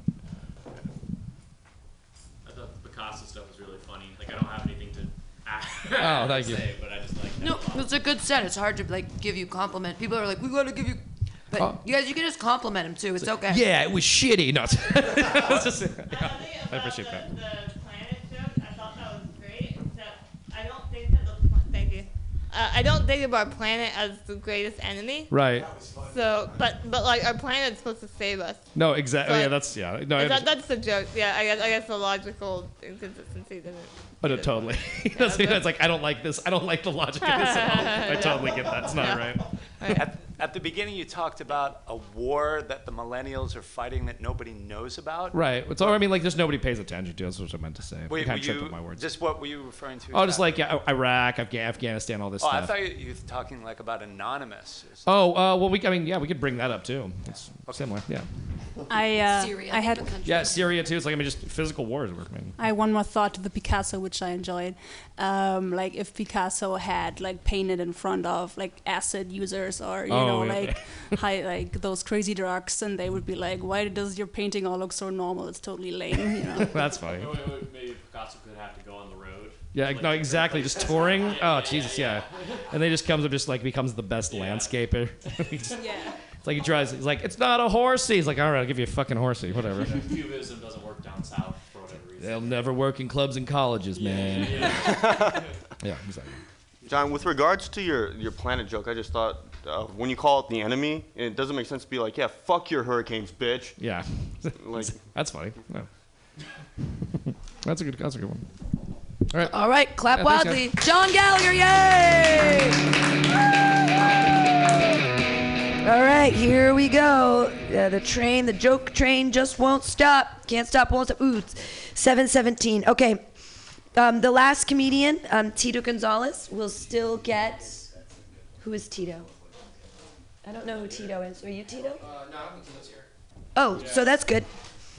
I thought the Picasso stuff was really funny. Like I don't have anything to. Oh, thank you. say, But I just like. No, it's a good set. It's hard to like give you compliment. People are like, we gotta give you. But Oh. you guys, you can just compliment him too. It's okay. Yeah, it was shitty. No, It's just- yeah, I appreciate that. I don't think that the pla- thank you. Uh, I don't think of our planet as the greatest enemy. Right. So, but but like our planet's supposed to save us. No, exactly. So yeah, I- that's yeah. No, I that, that's the joke. Yeah, I guess I guess the logical inconsistency doesn't. Oh, no, totally. That's- it's like I don't like this. I don't like the logic of this at all. I totally get that. It's not right. At, at the beginning, you talked about a war that the millennials are fighting that nobody knows about. Right. It's all. I mean, like, just nobody pays attention to. That's what I meant to say. Wait, I kind were of you, up my words. just what were you referring to? Oh, just like yeah, Iraq, Afga- Afghanistan, all this Oh, stuff. I thought you, you were talking like about anonymous. Oh, uh, well, we. I mean, yeah, we could bring that up too. It's similar. Yeah. I uh, Syria, I had Yeah, Syria too. It's like I mean, just physical wars. Work, man. I had one more thought to the Picasso, which I enjoyed. Um, like if Picasso had like painted in front of like acid users or you Oh, know yeah. like high like those crazy drugs, and they would be like, "Why does your painting all look so normal? It's totally lame." You know. That's funny. Maybe Picasso could have to go on the road. Yeah, no, exactly. Just touring. Oh, Jesus, yeah. And then he just comes up, just like becomes the best landscaper. He just- It's like he tries. He's like, it's not a horsey. He's like, all right, I'll give you a fucking horsey, whatever. Cubism doesn't work down south for whatever reason. They'll never work in clubs and colleges, man. Yeah. yeah, exactly. John, with regards to your, your planet joke, I just thought uh, when you call it the enemy, it doesn't make sense to be like, yeah, fuck your hurricanes, bitch. Yeah. Like, That's funny. No. that's a good. That's a good one. All right. All right, clap Yeah, wildly. guys. John Gallagher, yay! All right, here we go. Uh, the train, the joke train just won't stop. Can't stop, won't stop. Ooh, 717. Okay. Um, the last comedian, um, Tito Gonzalez, will still get. Who is Tito? I don't know who Tito is. Are you Tito? no, I don't think that's here. Oh, so that's good.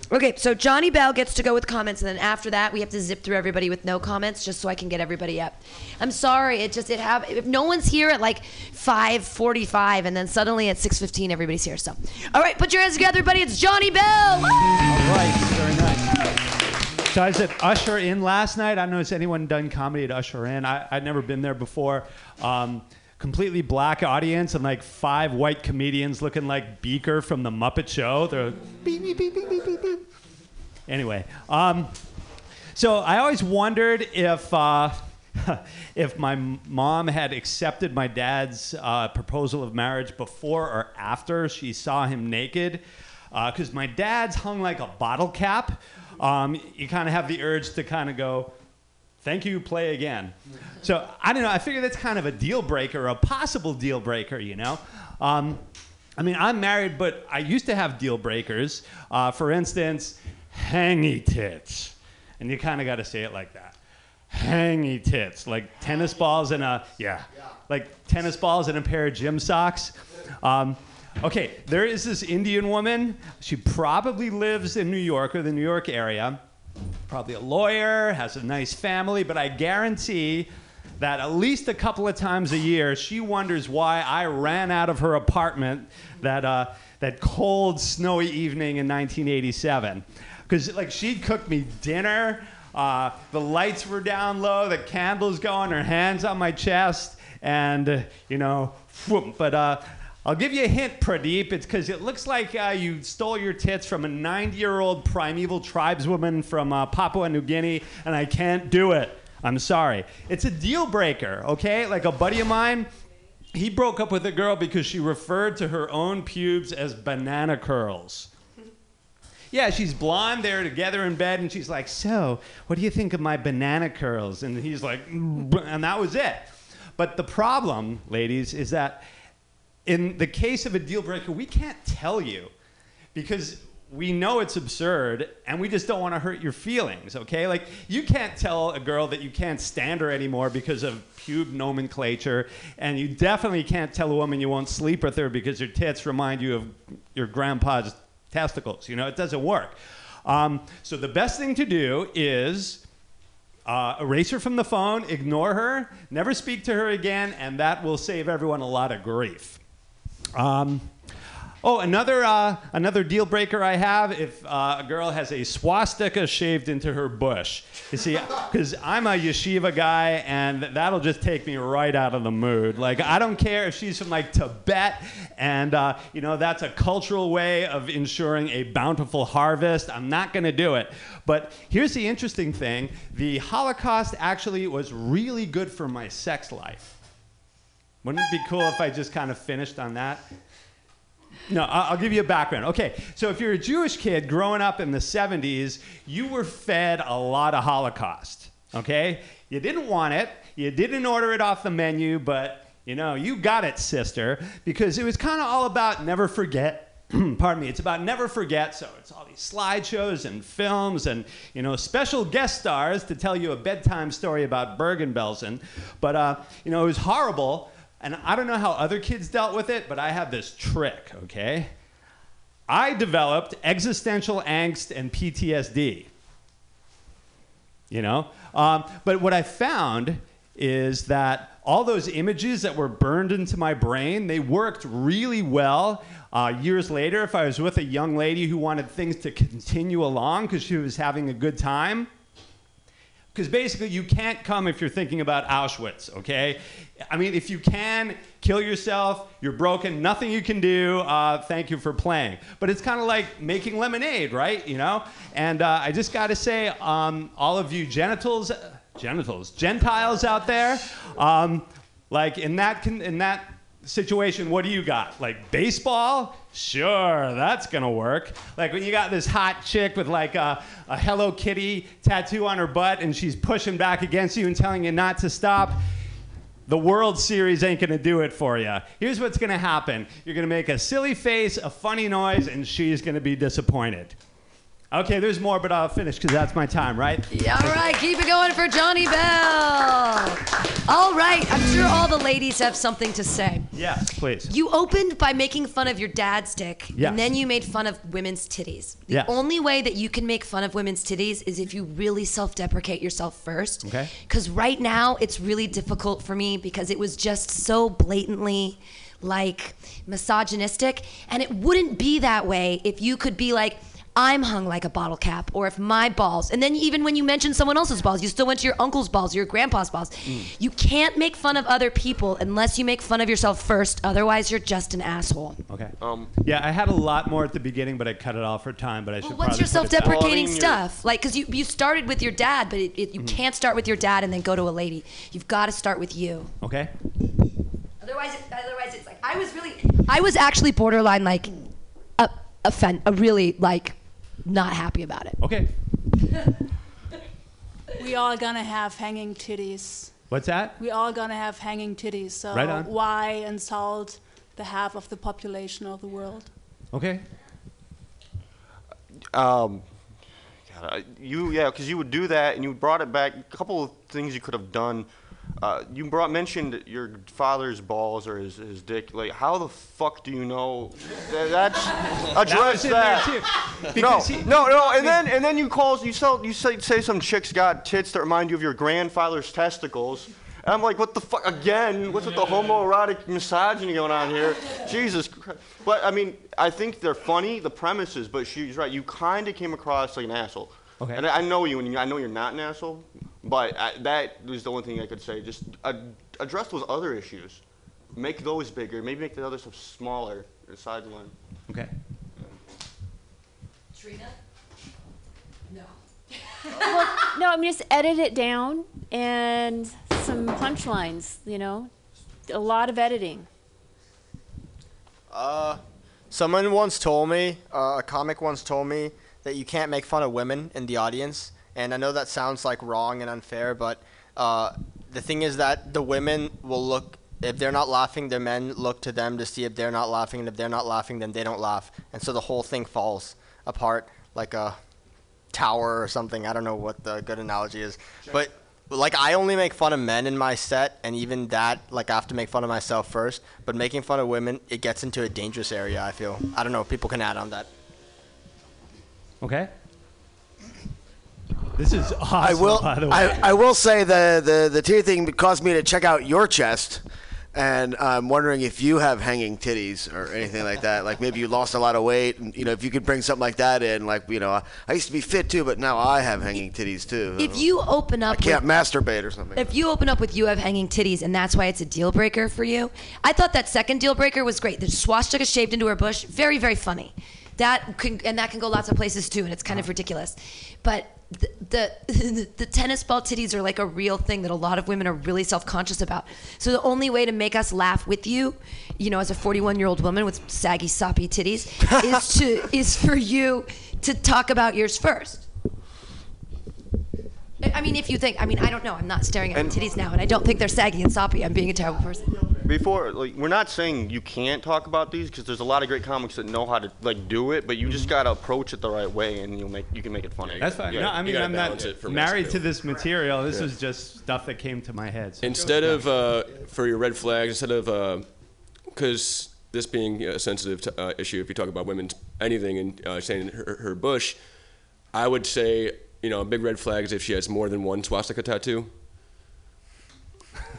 Okay, so Johnny Bell gets to go with comments, and then after that, we have to zip through everybody with no comments, just so I can get everybody up. I'm sorry, it just it have if no one's here at like 5:45, and then suddenly at 6:15, everybody's here. So, all right, put your hands together, everybody. It's Johnny Bell. All right, very nice. So I was at Usher in last night. I don't know if anyone done comedy at Usher in. I, I'd never been there before. Um, completely black audience and like five white comedians looking like Beaker from the Muppet Show. They're beep, beep, beep, beep, beep, beep, beep. Anyway, um, so I always wondered if uh, if my mom had accepted my dad's uh, proposal of marriage before or after she saw him naked, because my dad's hung like a bottle cap. Um, you kind of have the urge to kind of go, "Thank you, play again." So I don't know. I figure that's kind of a deal breaker, a possible deal breaker. You know. Um, I mean, I'm married, but I used to have deal breakers. Uh, for instance, hangy tits. And you kind of got to say it like that. hangy tits, like tennis balls and a yeah, like tennis balls and a pair of gym socks. Um, okay, there is this Indian woman. She probably lives in New York or the New York area. Probably a lawyer, has a nice family, but I guarantee that at least a couple of times a year she wonders why I ran out of her apartment that uh, that cold, snowy evening in 1987. Because like she'd cook me dinner. Uh, the lights were down low, the candles going, her hands on my chest, and uh, you know, whoop. but uh, I'll give you a hint, Pradeep. It's because it looks like uh, you stole your tits from a 90 year old primeval tribeswoman from uh, Papua New Guinea, and I can't do it. I'm sorry. It's a deal breaker, okay? Like a buddy of mine, he broke up with a girl because she referred to her own pubes as banana curls. Yeah, she's blonde. They're together in bed, and she's like, "So, what do you think of my banana curls?" And he's like, "Mm," and that was it. But the problem, ladies, is that in the case of a deal breaker, we can't tell you because we know it's absurd and we just don't want to hurt your feelings, okay? Like, you can't tell a girl that you can't stand her anymore because of pube nomenclature, and you definitely can't tell a woman you won't sleep with her because her tits remind you of your grandpa's testicles. You know, it doesn't work. Um, so, the best thing to do is uh, erase her from the phone, ignore her, never speak to her again, and that will save everyone a lot of grief. Um, oh, another uh, another deal breaker I have if uh, a girl has a swastika shaved into her bush. You see, because I'm a yeshiva guy, and that'll just take me right out of the mood. Like I don't care if she's from like Tibet, and uh, you know that's a cultural way of ensuring a bountiful harvest. I'm not going to do it. But here's the interesting thing: the Holocaust actually was really good for my sex life. Wouldn't it be cool if I just kind of finished on that? No, I'll give you a background. Okay, so if you're a Jewish kid growing up in the 70s, you were fed a lot of Holocaust. Okay? You didn't want it, you didn't order it off the menu, but you know, you got it, sister, because it was kind of all about never forget. Pardon me, it's about never forget. So it's all these slideshows and films and you know special guest stars to tell you a bedtime story about Bergen-Belsen. But uh, you know it was horrible, and I don't know how other kids dealt with it, but I have this trick. Okay, I developed existential angst and PTSD. You know, um, but what I found is that all those images that were burned into my brain, they worked really well. Uh, years later, if I was with a young lady who wanted things to continue along because she was having a good time, because basically you can't come if you're thinking about Auschwitz, okay? I mean, if you can kill yourself, you're broken, nothing you can do. Uh, thank you for playing. But it's kind of like making lemonade, right? You know. And uh, I just got to say, um, all of you genitals, genitals, Gentiles out there, um, like in that in that situation, what do you got? Like baseball? Sure, that's gonna work. Like when you got this hot chick with like a, a Hello Kitty tattoo on her butt and she's pushing back against you and telling you not to stop. The World Series ain't gonna do it for you. Here's what's gonna happen you're gonna make a silly face, a funny noise, and she's gonna be disappointed. Okay, there's more, but I'll finish because that's my time, right? Yeah, all right, keep it going for Johnny Bell. The ladies have something to say. Yes, please. You opened by making fun of your dad's dick, Yes. and then you made fun of women's titties. The Yes. only way that you can make fun of women's titties is if you really self-deprecate yourself first. Okay. Because right now it's really difficult for me because it was just so blatantly like misogynistic, and it wouldn't be that way if you could be like. I'm hung like a bottle cap, or if my balls, and then even when you mention someone else's balls, you still went to your uncle's balls, your grandpa's balls. You can't make fun of other people unless you make fun of yourself first. Otherwise, you're just an asshole. Okay. Um, yeah, I had a lot more at the beginning, but I cut it off for time. But I should. What's your put it back. self-deprecating stuff? Like, because you you started with your dad, but it, it, you can't start with your dad and then go to a lady. You've got to start with you. Okay. Otherwise, it, otherwise it's like I was really, I was actually borderline like, a offend, a really like, not happy about it. Okay. We all gonna have hanging titties. What's that? We all gonna have hanging titties. So Right on. why insult the half of the population of the world? Okay. Um, God, I- you yeah, because you would do that and you brought it back. A couple of things you could have done. Uh, you brought mentioned your father's balls or his, his dick. Like, how the fuck do you know? That, that's address there, that. No, he- no, no. And then and then you call you sell you say say some chicks got tits that remind you of your grandfather's testicles. And I'm like, what the fuck? Again, what's with the homoerotic misogyny going on here? Jesus Christ. But, I mean, I think they're funny, the premises, but she's right. You kind of came across like an asshole. Okay. And I I know you, and I know you're not an asshole, but I, that was the only thing I could say. Just uh, address those other issues. Make those bigger. Maybe make the other stuff smaller, or sideline. Okay. Trina? No. well, no, I mean just edit it down and some punchlines. You know, a lot of editing. Uh, someone once told me, uh, a comic once told me that you can't make fun of women in the audience, and I know that sounds like wrong and unfair, but uh, the thing is that the women will look. If they're not laughing, the men look to them to see if they're not laughing, and if they're not laughing, then they don't laugh, and so the whole thing falls apart like a tower or something. I don't know what the good analogy is, but like I only make fun of men in my set, and even that, like I have to make fun of myself first. But making fun of women, it gets into a dangerous area. I feel. I don't know. People can add on that. Okay. This is awesome. I will. By the way. I, I will say the the the tear thing caused me to check out your chest, and I'm wondering if you have hanging titties or anything like that. Like maybe you lost a lot of weight, and you know if you could bring something like that in. Like you know, I, I used to be fit too, but now I have hanging titties too. If you open up, I can't with, masturbate or something. if you open up with you have hanging titties and that's why it's a deal breaker for you, I thought that second deal breaker was great. The swastika shaved into her bush, very very funny. That can and that can go lots of places too, and it's kind of uh-huh. ridiculous. But the, the the tennis ball titties are like a real thing that a lot of women are really self conscious about. So the only way to make us laugh with you, you know, as a 41 year old woman with saggy soppy titties, is to is for you to talk about yours first. I I mean, if you think, I mean, I don't know. I'm not staring at my titties now, and I don't think they're saggy and soppy. I'm being a terrible person. Before, like, we're not saying you can't talk about these because there's a lot of great comics that know how to like do it, but you just gotta approach it the right way, and you'll make you can make it funny. That's fine. no, I mean, I'm not married to this material. This was just stuff that came to my head. So Instead of uh, for your red flags, instead of because this being a sensitive t- uh, issue, if you talk about women's anything and uh, saying her, her bush, I would say you know a big red flag is if she has more than one swastika tattoo.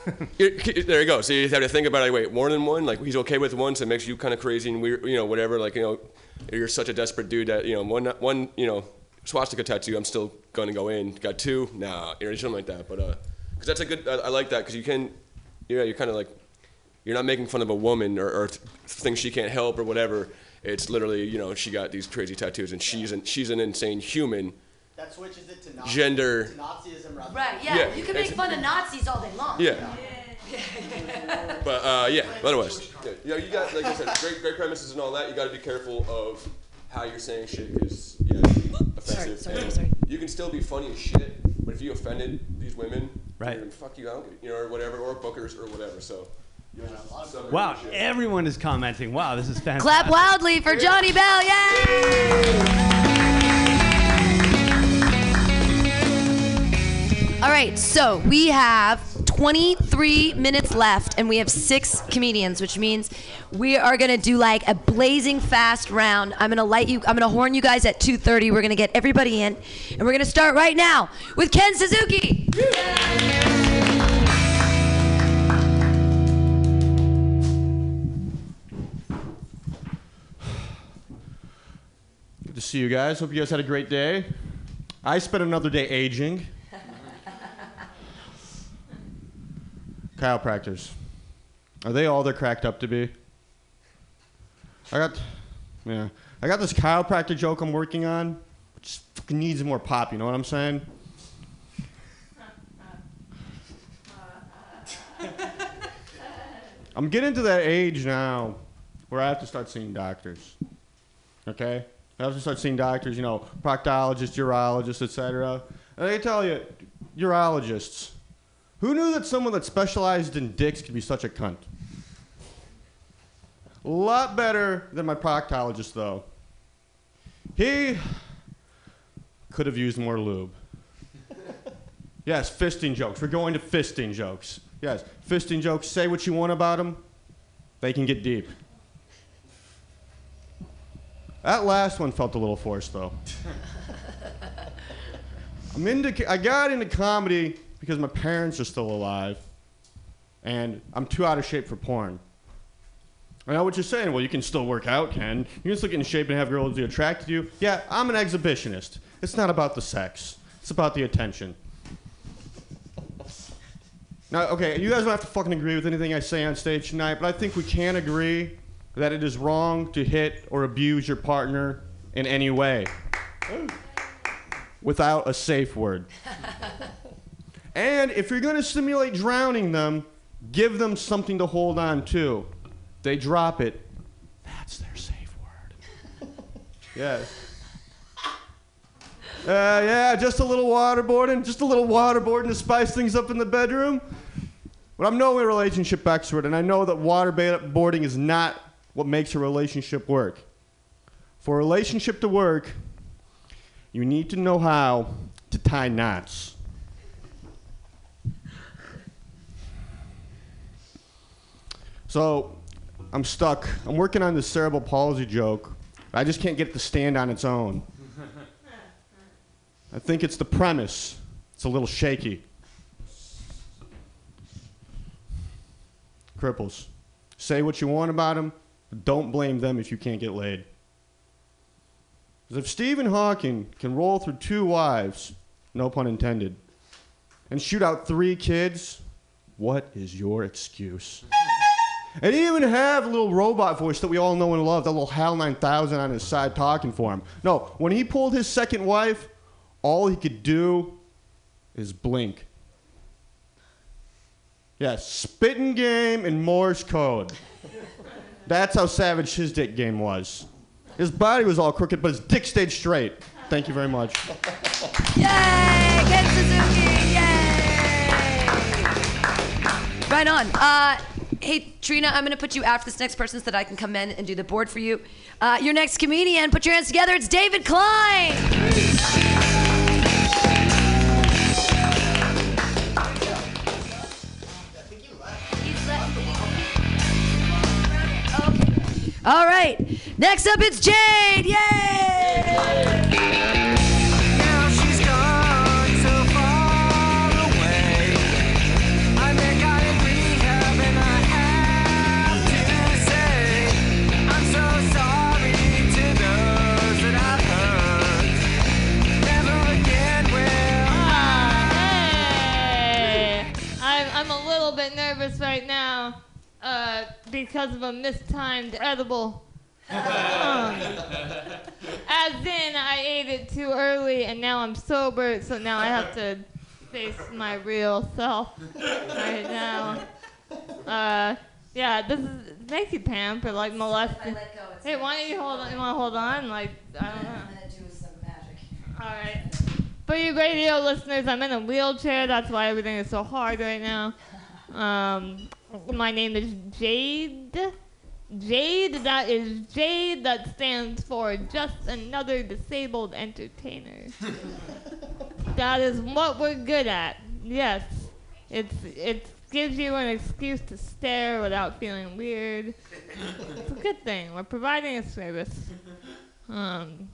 There you go. So you have to think about it. Wait, more than one? Like he's okay with one, so it makes you kind of crazy and weird. You know, whatever. Like you know, you're such a desperate dude that you know one one you know swastika tattoo. I'm still gonna go in. Got two? Nah, you know, something like that. But uh, because that's a good. I, I like that because you can, yeah, you're kind of like, you're not making fun of a woman or, or th- things she can't help or whatever. It's literally you know she got these crazy tattoos and she's an, she's an insane human. That switches it to Nazi, Gender. to Nazism rather. Right? Yeah. Yeah, you can make fun of Nazis all day long. Yeah. But uh, yeah, otherwise, yeah, you know, you got like I said, great, great premises and all that. You got to be careful of how you're saying shit because yeah, offensive. sorry, and sorry. You can still be funny as shit, but if you offended these women, Right. then fuck you, I don't give, you know, or whatever, or bookers or whatever. So. you Wow, everyone is commenting. Wow, this is fantastic. Clap wildly for Johnny Bell. Yay! All right, so we have 23 minutes left, and we have six comedians, which means we are gonna do like a blazing fast round. I'm gonna light you. I'm gonna horn you guys at 2:30. We're gonna get everybody in, and we're gonna start right now with Ken Suzuki. Good to see you guys. Hope you guys had a great day. I spent another day aging. Chiropractors. Are they all they're cracked up to be? I got, yeah, I got this chiropractor joke I'm working on. Just fucking needs more pop. You know what I'm saying? I'm getting to that age now where I have to start seeing doctors. Okay? I have to start seeing doctors, you know, proctologists, urologists, etc. And can tell you, urologists, who knew that someone that specialized in dicks could be such a cunt? A lot better than my proctologist, though. He could have used more lube. yes, fisting jokes. We're going to fisting jokes. Yes, fisting jokes. Say what you want about them. They can get deep. That last one felt a little forced, though. I'm into. I got into comedy because my parents are still alive, and I'm too out of shape for porn. I know what you're saying. Well, you can still work out, Ken. You can still get in shape and have girls be attracted to you. Yeah, I'm an exhibitionist. It's not about the sex. It's about the attention. Now, okay, you guys don't have to fucking agree with anything I say on stage tonight, but I think we can agree that it is wrong to hit or abuse your partner in any way without a safe word. and if you're going to simulate drowning them, give them something to hold on to. They drop it. That's their safe word. yes. Uh, yeah, just a little waterboarding, just a little waterboarding to spice things up in the bedroom. But I'm no relationship expert, and I know that waterboarding is not what makes a relationship work. For a relationship to work, you need to know how to tie knots. So, I'm stuck. I'm working on this cerebral palsy joke. I just can't get it to stand on its own. I think it's the premise. It's a little shaky. Cripples. Say what you want about them, but don't blame them if you can't get laid. 'Cause if Stephen Hawking can roll through two wives, no pun intended, and shoot out three kids, what is your excuse? And he even have a little robot voice that we all know and love, that little HAL 9000 on his side talking for him. No, when he pulled his second wife, all he could do is blink. Yeah, spitting game and Morse code. That's how savage his dick game was. His body was all crooked, but his dick stayed straight. Thank you very much. Yay! Ken Suzuki! Yay! Right on. Uh, hey, Trina, I'm going to put you after this next person so that I can come in and do the board for you. Uh, your next comedian, put your hands together. It's David Klein. All right. Next up, it's Jade. Yay! Nervous right now uh, because of a mistimed edible. As in, I ate it too early and now I'm sober, so now I have to face my real self right now. Uh, yeah, this is thank you, Pam, for like molesting. Hey, why don't you hold on? You want to hold on? Like, I don't know. I'm gonna do some magic. All right. For you radio listeners, I'm in a wheelchair. That's why everything is so hard right now. Um, my name is Jade. Jade, that is Jade, that stands for just another disabled entertainer. that is what we're good at. Yes. It's it gives you an excuse to stare without feeling weird. It's a good thing. We're providing a service. Um,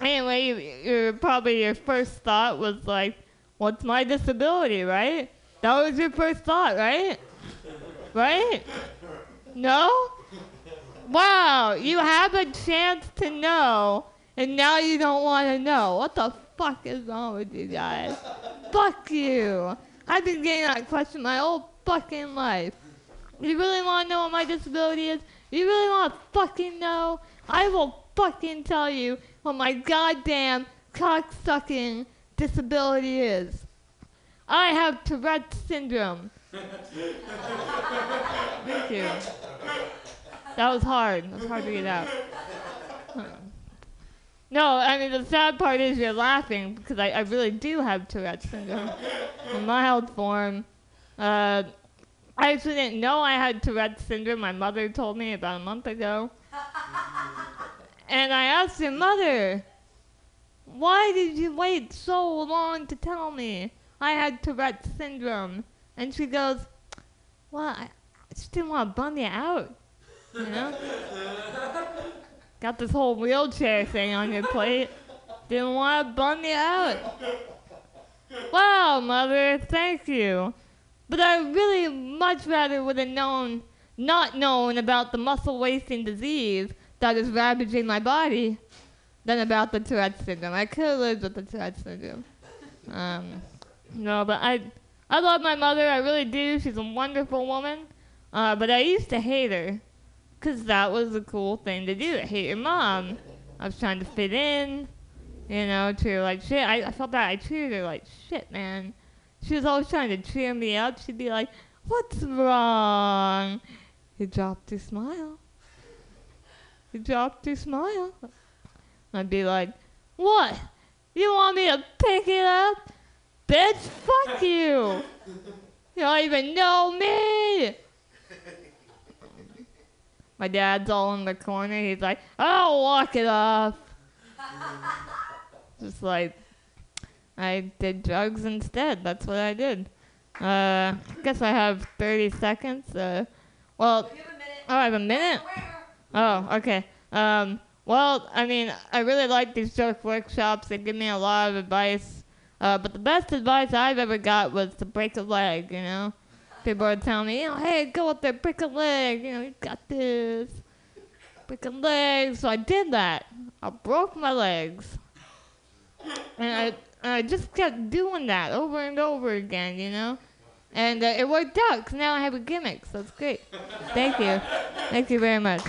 anyway, you, your probably your first thought was like, "What's my disability?" Right? That was your first thought, right? Right? No? Wow, you have a chance to know, and now you don't want to know. What the fuck is wrong with you guys? Fuck you. I've been getting that question my whole fucking life. You really want to know what my disability is? You really want to fucking know? I will fucking tell you what my goddamn cock-sucking disability is. I have Tourette's syndrome. Thank you. That was hard. That was hard to get out. No, I mean the sad part is you're laughing because I, I really do have Tourette's syndrome, a mild form. Uh, I actually didn't know I had Tourette's syndrome. My mother told me about a month ago, and I asked her, "Mother, why did you wait so long to tell me I had Tourette's syndrome? And she goes, well, I just didn't want to bum you out, you know? Got this whole wheelchair thing on your plate. Didn't want to bum you out. Wow, mother, thank you. But I really much rather would have known, not known about the muscle wasting disease that is ravaging my body than about the Tourette's syndrome. I could have lived with the Tourette's syndrome. Um, no, but I, I love my mother. I really do. She's a wonderful woman. Uh, but I used to hate her, cause that was a cool thing to do. Hate your mom. I was trying to fit in, you know, to like shit. I, I felt that I treated her like shit, man. She was always trying to cheer me up. She'd be like, "What's wrong?" You dropped your smile. You dropped your smile. I'd be like, "What? You want me to pick it up? Bitch, fuck you! You don't even know me!" My dad's all in the corner. He's like, "I'll walk it off." Just like, I did drugs instead. That's what I did. Uh, guess I have 30 seconds. Uh, well, oh, I have a minute. Oh, okay. Um, well, I mean, I really like these joke workshops. They give me a lot of advice. Uh, but the best advice I've ever got was to break a leg. You know, people would tell me, you know, hey, go up there, break a leg. You know, you got this. Break a leg. So I did that. I broke my legs. And I, and I just kept doing that over and over again, you know? And uh, it worked out because now I have a gimmick, so it's great. Thank you. Thank you very much.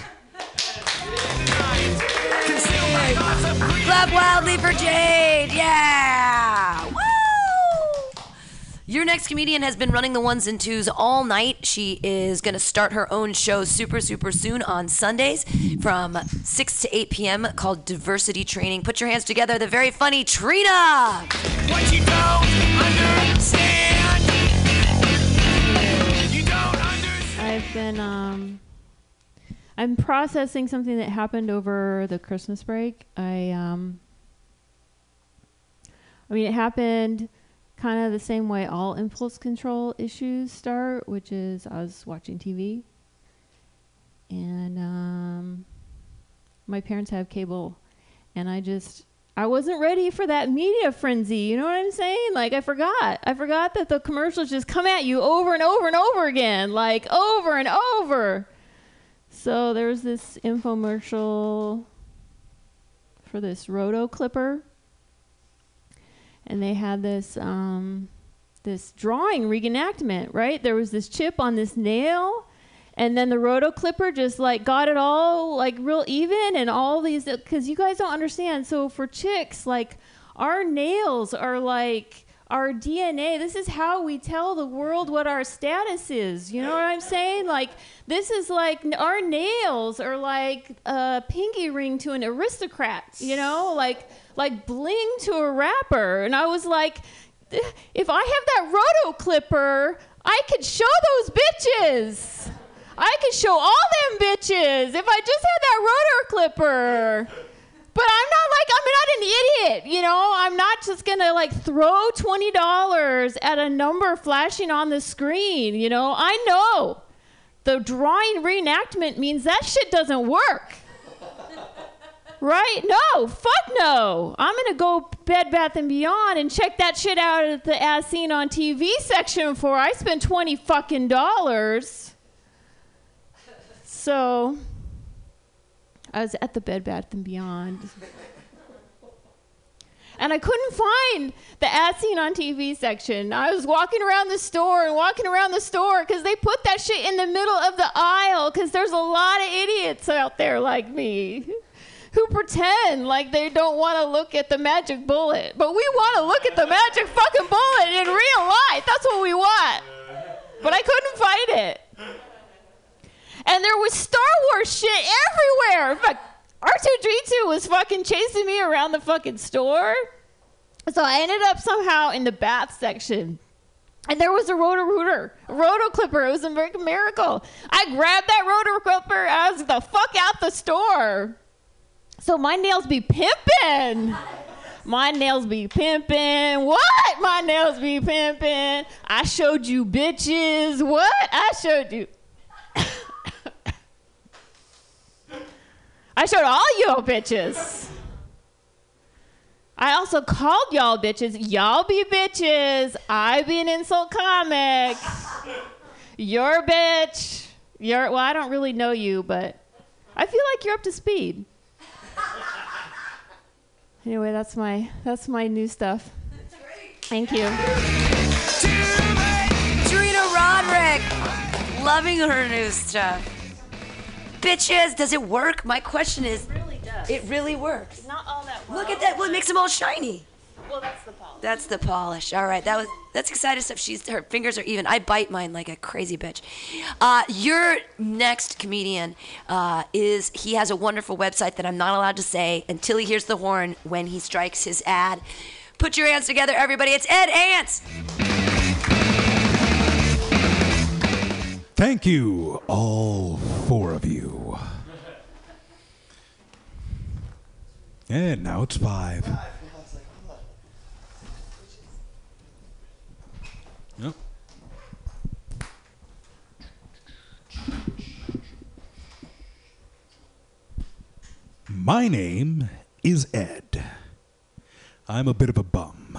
Clap wildly for Jade. Yeah. Woo! Your next comedian has been running the ones and twos all night. She is going to start her own show super, super soon on Sundays from 6 to 8 p.m. called Diversity Training. Put your hands together. The very funny Trina. What you don't understand. I've been um I'm processing something that happened over the Christmas break. I um I mean it happened kind of the same way all impulse control issues start, which is I was watching TV and um my parents have cable and I just I wasn't ready for that media frenzy. You know what I'm saying? Like I forgot. I forgot that the commercials just come at you over and over and over again, like over and over. So there was this infomercial for this roto clipper, and they had this um, this drawing reenactment. Right? There was this chip on this nail, and then the roto clipper just like got it all like real even, and all these because you guys don't understand. So for chicks, like our nails are like our DNA. This is how we tell the world what our status is. You know what I'm saying? Like this is like our nails are like a pinky ring to an aristocrat. You know, like like bling to a rapper. And I was like, if I have that roto clipper, I could show those bitches. I could show all them bitches if I just had that roto clipper. But I'm not like I'm not an idiot, you know. I'm not just gonna like throw twenty dollars at a number flashing on the screen, you know. I know the drawing reenactment means that shit doesn't work. Right? No, fuck no. I'm gonna go Bed Bath and Beyond and check that shit out at the as seen on TV section before I spend twenty fucking dollars. So I was at the Bed Bath and Beyond. And I couldn't find the as seen on TV section. I was walking around the store and walking around the store because they put that shit in the middle of the aisle because there's a lot of idiots out there like me who pretend like they don't want to look at the magic bullet. But we want to look at the magic fucking bullet in real life. That's what we want. But I couldn't find it. And there was Star Wars shit everywhere. Fact, R2D2 was fucking chasing me around the fucking store. So I ended up somehow in the bath section. And there was a roto rooter, roto clipper. It was a mir- miracle. I grabbed that roto clipper. I was the fuck out the store. So my nails be pimping. My nails be pimping. What? My nails be pimping. I showed you bitches. What? I showed you. I showed all y'all bitches. I also called y'all bitches. Y'all be bitches. I be an insult comic. You're a bitch. You're well, I don't really know you, but I feel like you're up to speed. Anyway, that's my that's my new stuff. Thank you. Trina Roderick, loving her new stuff. Bitches, does it work? My question is, really does. it really works. Not all that well. Look at that. What makes them all shiny? Well, that's the polish. That's the polish. All right, that was that's exciting stuff. She's her fingers are even. I bite mine like a crazy bitch. Uh, your next comedian uh, is he has a wonderful website that I'm not allowed to say until he hears the horn when he strikes his ad. Put your hands together, everybody. It's Ed Ants. Thank you, all four of you. And now it's five. My name is Ed. I'm a bit of a bum.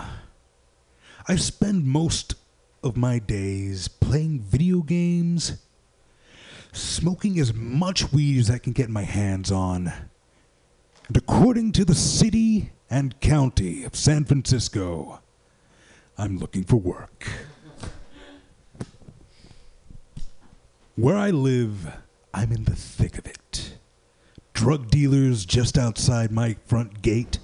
I spend most of my days playing video games, smoking as much weed as I can get my hands on. And according to the city and county of San Francisco, I'm looking for work. Where I live, I'm in the thick of it. Drug dealers just outside my front gate.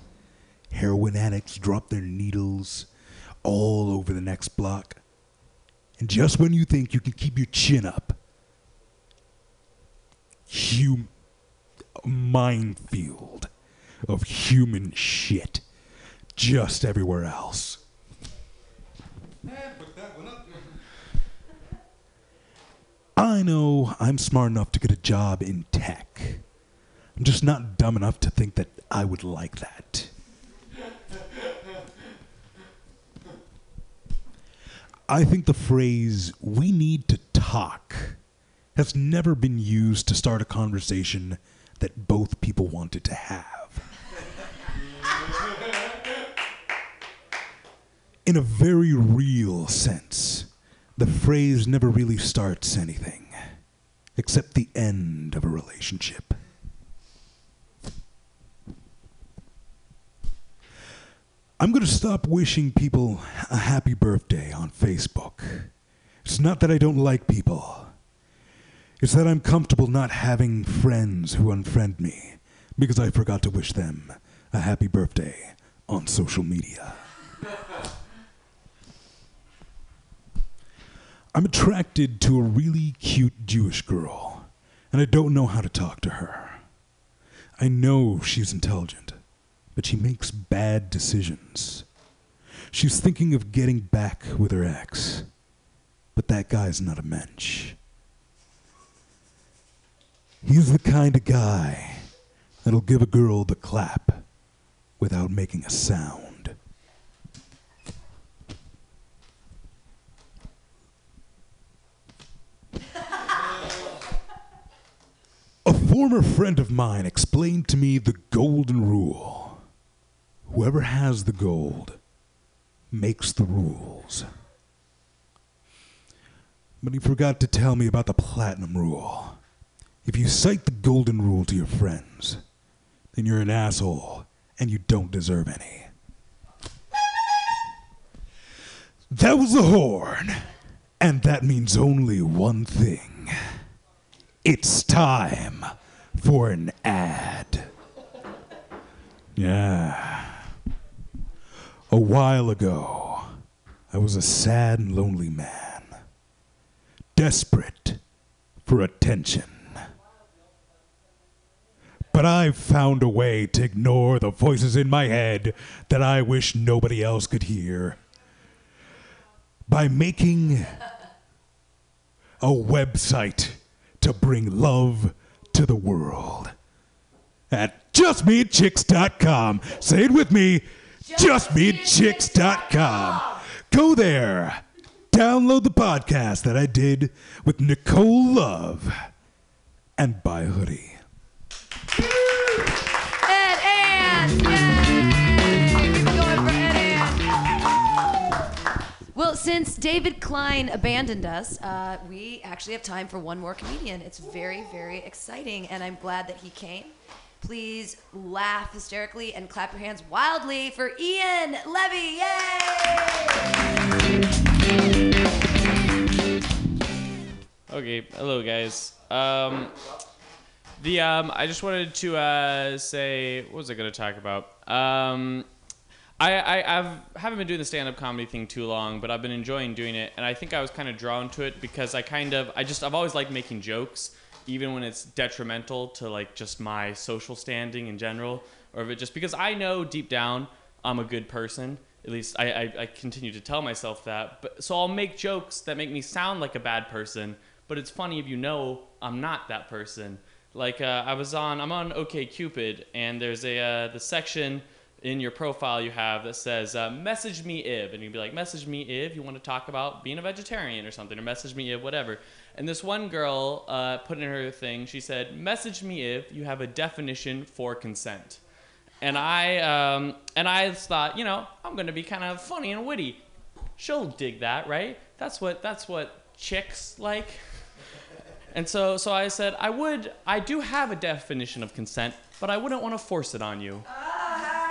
Heroin addicts drop their needles all over the next block. And just when you think you can keep your chin up, a minefield of human shit just everywhere else. I know I'm smart enough to get a job in tech. I'm just not dumb enough to think that I would like that. I think the phrase, we need to talk, has never been used to start a conversation that both people wanted to have. In a very real sense, the phrase never really starts anything, except the end of a relationship. I'm going to stop wishing people a happy birthday on Facebook. It's not that I don't like people. It's that I'm comfortable not having friends who unfriend me because I forgot to wish them a happy birthday on social media. I'm attracted to a really cute Jewish girl, and I don't know how to talk to her. I know she's intelligent, but she makes bad decisions. She's thinking of getting back with her ex, but that guy's not a mensch. He's the kind of guy that'll give a girl the clap without making a sound. A former friend of mine explained to me the golden rule whoever has the gold makes the rules. But he forgot to tell me about the platinum rule. If you cite the golden rule to your friends, then you're an asshole and you don't deserve any. That was the horn, and that means only one thing. It's time for an ad. Yeah. A while ago, I was a sad and lonely man, desperate for attention. But I've found a way to ignore the voices in my head that I wish nobody else could hear. By making a website to bring love to the world at justmechicks.com. Say it with me JustMeandChicks.com. Go there. Download the podcast that I did with Nicole Love and buy a hoodie. Ed and Yay! Well, since David Klein abandoned us, uh, we actually have time for one more comedian. It's very, very exciting, and I'm glad that he came. Please laugh hysterically and clap your hands wildly for Ian Levy. Yay! Okay, hello guys. Um, the um, I just wanted to uh, say what was I going to talk about? Um, I, I I've haven't been doing the stand-up comedy thing too long, but I've been enjoying doing it, and I think I was kind of drawn to it because I kind of I just I've always liked making jokes, even when it's detrimental to like just my social standing in general, or if it just because I know deep down I'm a good person. At least I, I, I continue to tell myself that. But so I'll make jokes that make me sound like a bad person, but it's funny if you know I'm not that person. Like uh, I was on, I'm on OK Cupid, and there's a uh, the section in your profile you have that says uh, "Message me if," and you'd be like, "Message me if you want to talk about being a vegetarian or something," or "Message me if whatever." And this one girl uh, put in her thing, she said, "Message me if you have a definition for consent." And I um, and I thought, you know, I'm gonna be kind of funny and witty. She'll dig that, right? That's what that's what chicks like. And so, so I said, I would, I do have a definition of consent, but I wouldn't want to force it on you.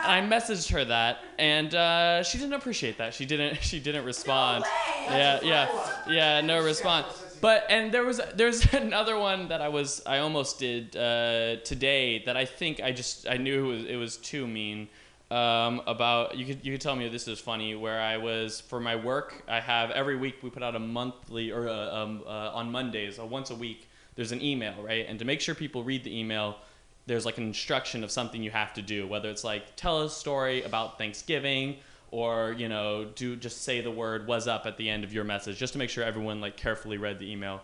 And I messaged her that, and uh, she didn't appreciate that. She didn't, she didn't respond. yeah, yeah, yeah, no response. But and there was there's another one that I was I almost did uh, today that I think I just I knew it was, it was too mean. Um, about you could you could tell me this is funny. Where I was for my work, I have every week we put out a monthly or uh um, uh, on Mondays, uh, once a week. There's an email, right? And to make sure people read the email, there's like an instruction of something you have to do. Whether it's like tell a story about Thanksgiving, or you know do just say the word "was up" at the end of your message, just to make sure everyone like carefully read the email.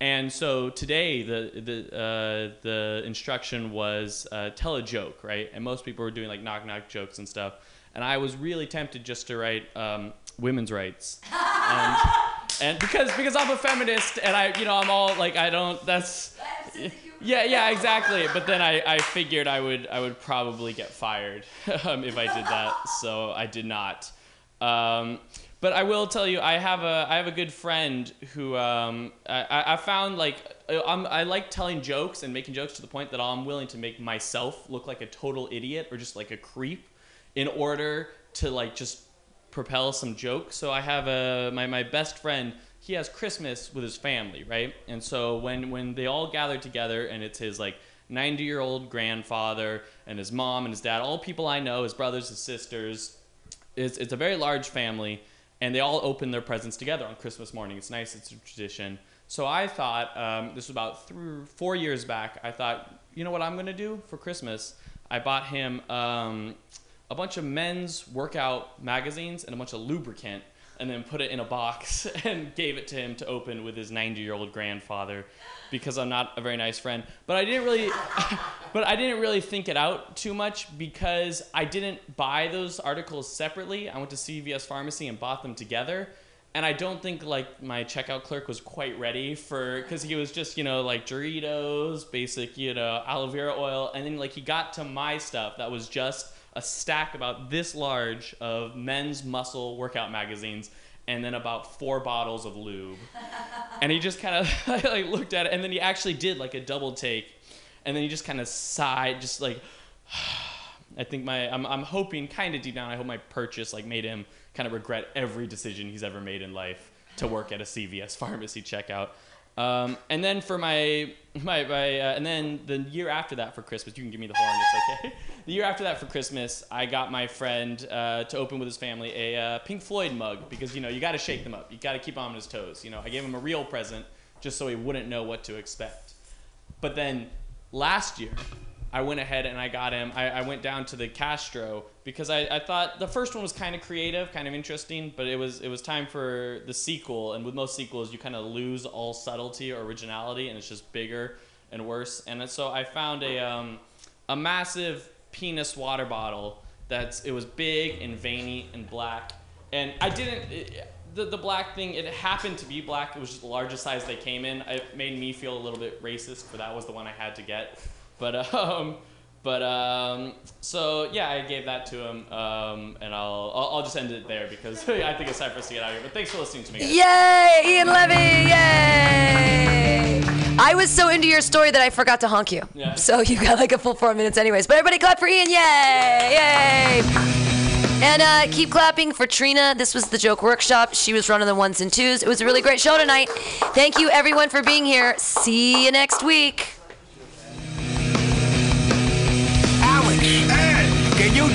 And so today, the the uh, the instruction was uh, tell a joke, right? And most people were doing like knock knock jokes and stuff. And I was really tempted just to write um, women's rights, and, and because because I'm a feminist and I you know I'm all like I don't that's yeah yeah exactly. But then I, I figured I would I would probably get fired um, if I did that, so I did not. Um, but I will tell you, I have a I have a good friend who um, I, I found like I'm, I like telling jokes and making jokes to the point that I'm willing to make myself look like a total idiot or just like a creep in order to like just propel some joke. So I have a my, my best friend. He has Christmas with his family, right? And so when when they all gather together and it's his like 90 year old grandfather and his mom and his dad, all people I know, his brothers, his sisters. It's, it's a very large family and they all open their presents together on Christmas morning. It's nice. It's a tradition. So I thought um, this was about three, four years back. I thought, you know what I'm gonna do for Christmas? I bought him um, a bunch of men's workout magazines and a bunch of lubricant, and then put it in a box and gave it to him to open with his 90-year-old grandfather, because I'm not a very nice friend. But I didn't really, but I didn't really think it out too much because I didn't buy those articles separately. I went to CVS Pharmacy and bought them together. And I don't think like my checkout clerk was quite ready for because he was just you know like Doritos, basic you know aloe vera oil, and then like he got to my stuff that was just a stack about this large of men's muscle workout magazines, and then about four bottles of lube. and he just kind of like looked at it, and then he actually did like a double take, and then he just kind of sighed, just like. I think my I'm I'm hoping kind of deep down I hope my purchase like made him kind of regret every decision he's ever made in life to work at a CVS pharmacy checkout. Um, and then for my my, my uh, and then the year after that for Christmas, you can give me the horn, it's okay. the year after that for Christmas, I got my friend uh, to open with his family a uh, Pink Floyd mug because you know you got to shake them up, you got to keep on his toes. You know, I gave him a real present just so he wouldn't know what to expect. But then last year, I went ahead and I got him. I, I went down to the Castro because I, I thought the first one was kind of creative, kind of interesting, but it was it was time for the sequel. And with most sequels, you kind of lose all subtlety or originality, and it's just bigger and worse. And so I found a um, a massive penis water bottle That's it was big and veiny and black, and I didn't. It, the, the black thing, it happened to be black. It was just the largest size they came in. It made me feel a little bit racist, for that was the one I had to get. But um, but um, so yeah, I gave that to him, um, and I'll, I'll I'll just end it there because I think it's time for us to get out of here. But thanks for listening to me. Guys. Yay, Ian Levy! Yay! I was so into your story that I forgot to honk you. Yeah. So you got like a full four minutes, anyways. But everybody clap for Ian! Yay! Yay! And uh, keep clapping for Trina. This was the joke workshop. She was running the ones and twos. It was a really great show tonight. Thank you, everyone, for being here. See you next week.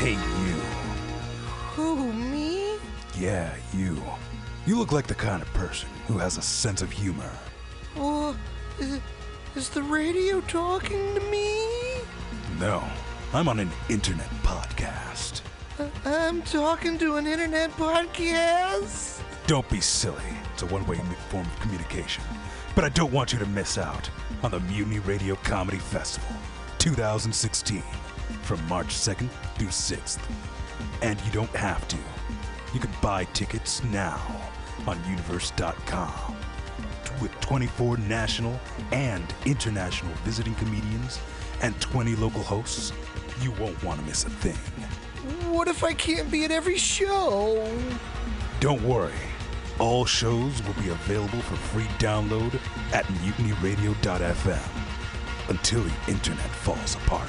Hey, you. Who, me? Yeah, you. You look like the kind of person who has a sense of humor. Oh, is, is the radio talking to me? No, I'm on an internet podcast. Uh, I'm talking to an internet podcast. Don't be silly. It's a one way form of communication. But I don't want you to miss out on the Mutiny Radio Comedy Festival 2016 from March 2nd through 6th. And you don't have to. You can buy tickets now on universe.com with 24 national and international visiting comedians and 20 local hosts. You won't want to miss a thing. What if I can't be at every show? Don't worry. All shows will be available for free download at mutinyradio.fm until the internet falls apart.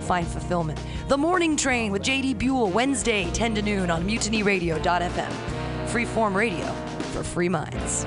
find fulfillment. The Morning Train with JD Buell, Wednesday, 10 to noon on mutinyradio.fm. Freeform radio for free minds.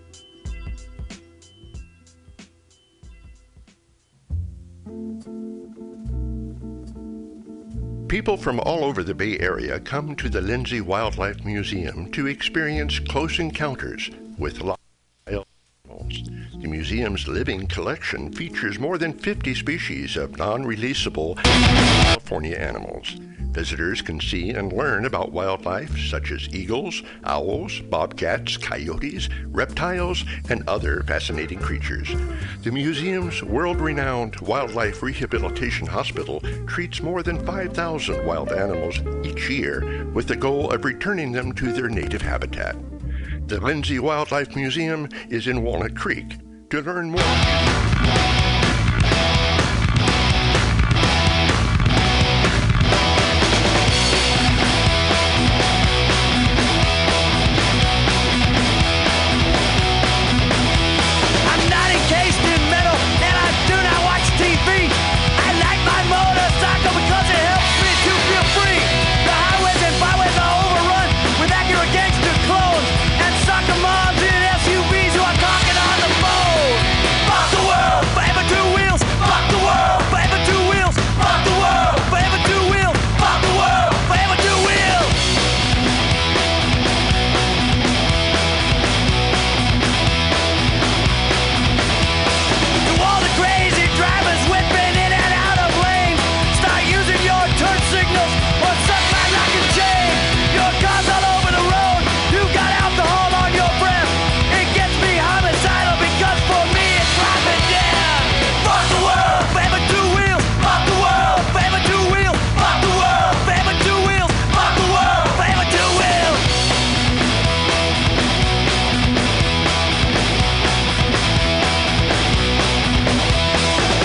People from all over the Bay Area come to the Lindsay Wildlife Museum to experience close encounters with wild animals. The museum's living collection features more than 50 species of non releasable California animals. Visitors can see and learn about wildlife such as eagles, owls, bobcats, coyotes, reptiles, and other fascinating creatures. The museum's world renowned Wildlife Rehabilitation Hospital treats more than 5,000 wild animals each year with the goal of returning them to their native habitat. The Lindsay Wildlife Museum is in Walnut Creek. To learn more.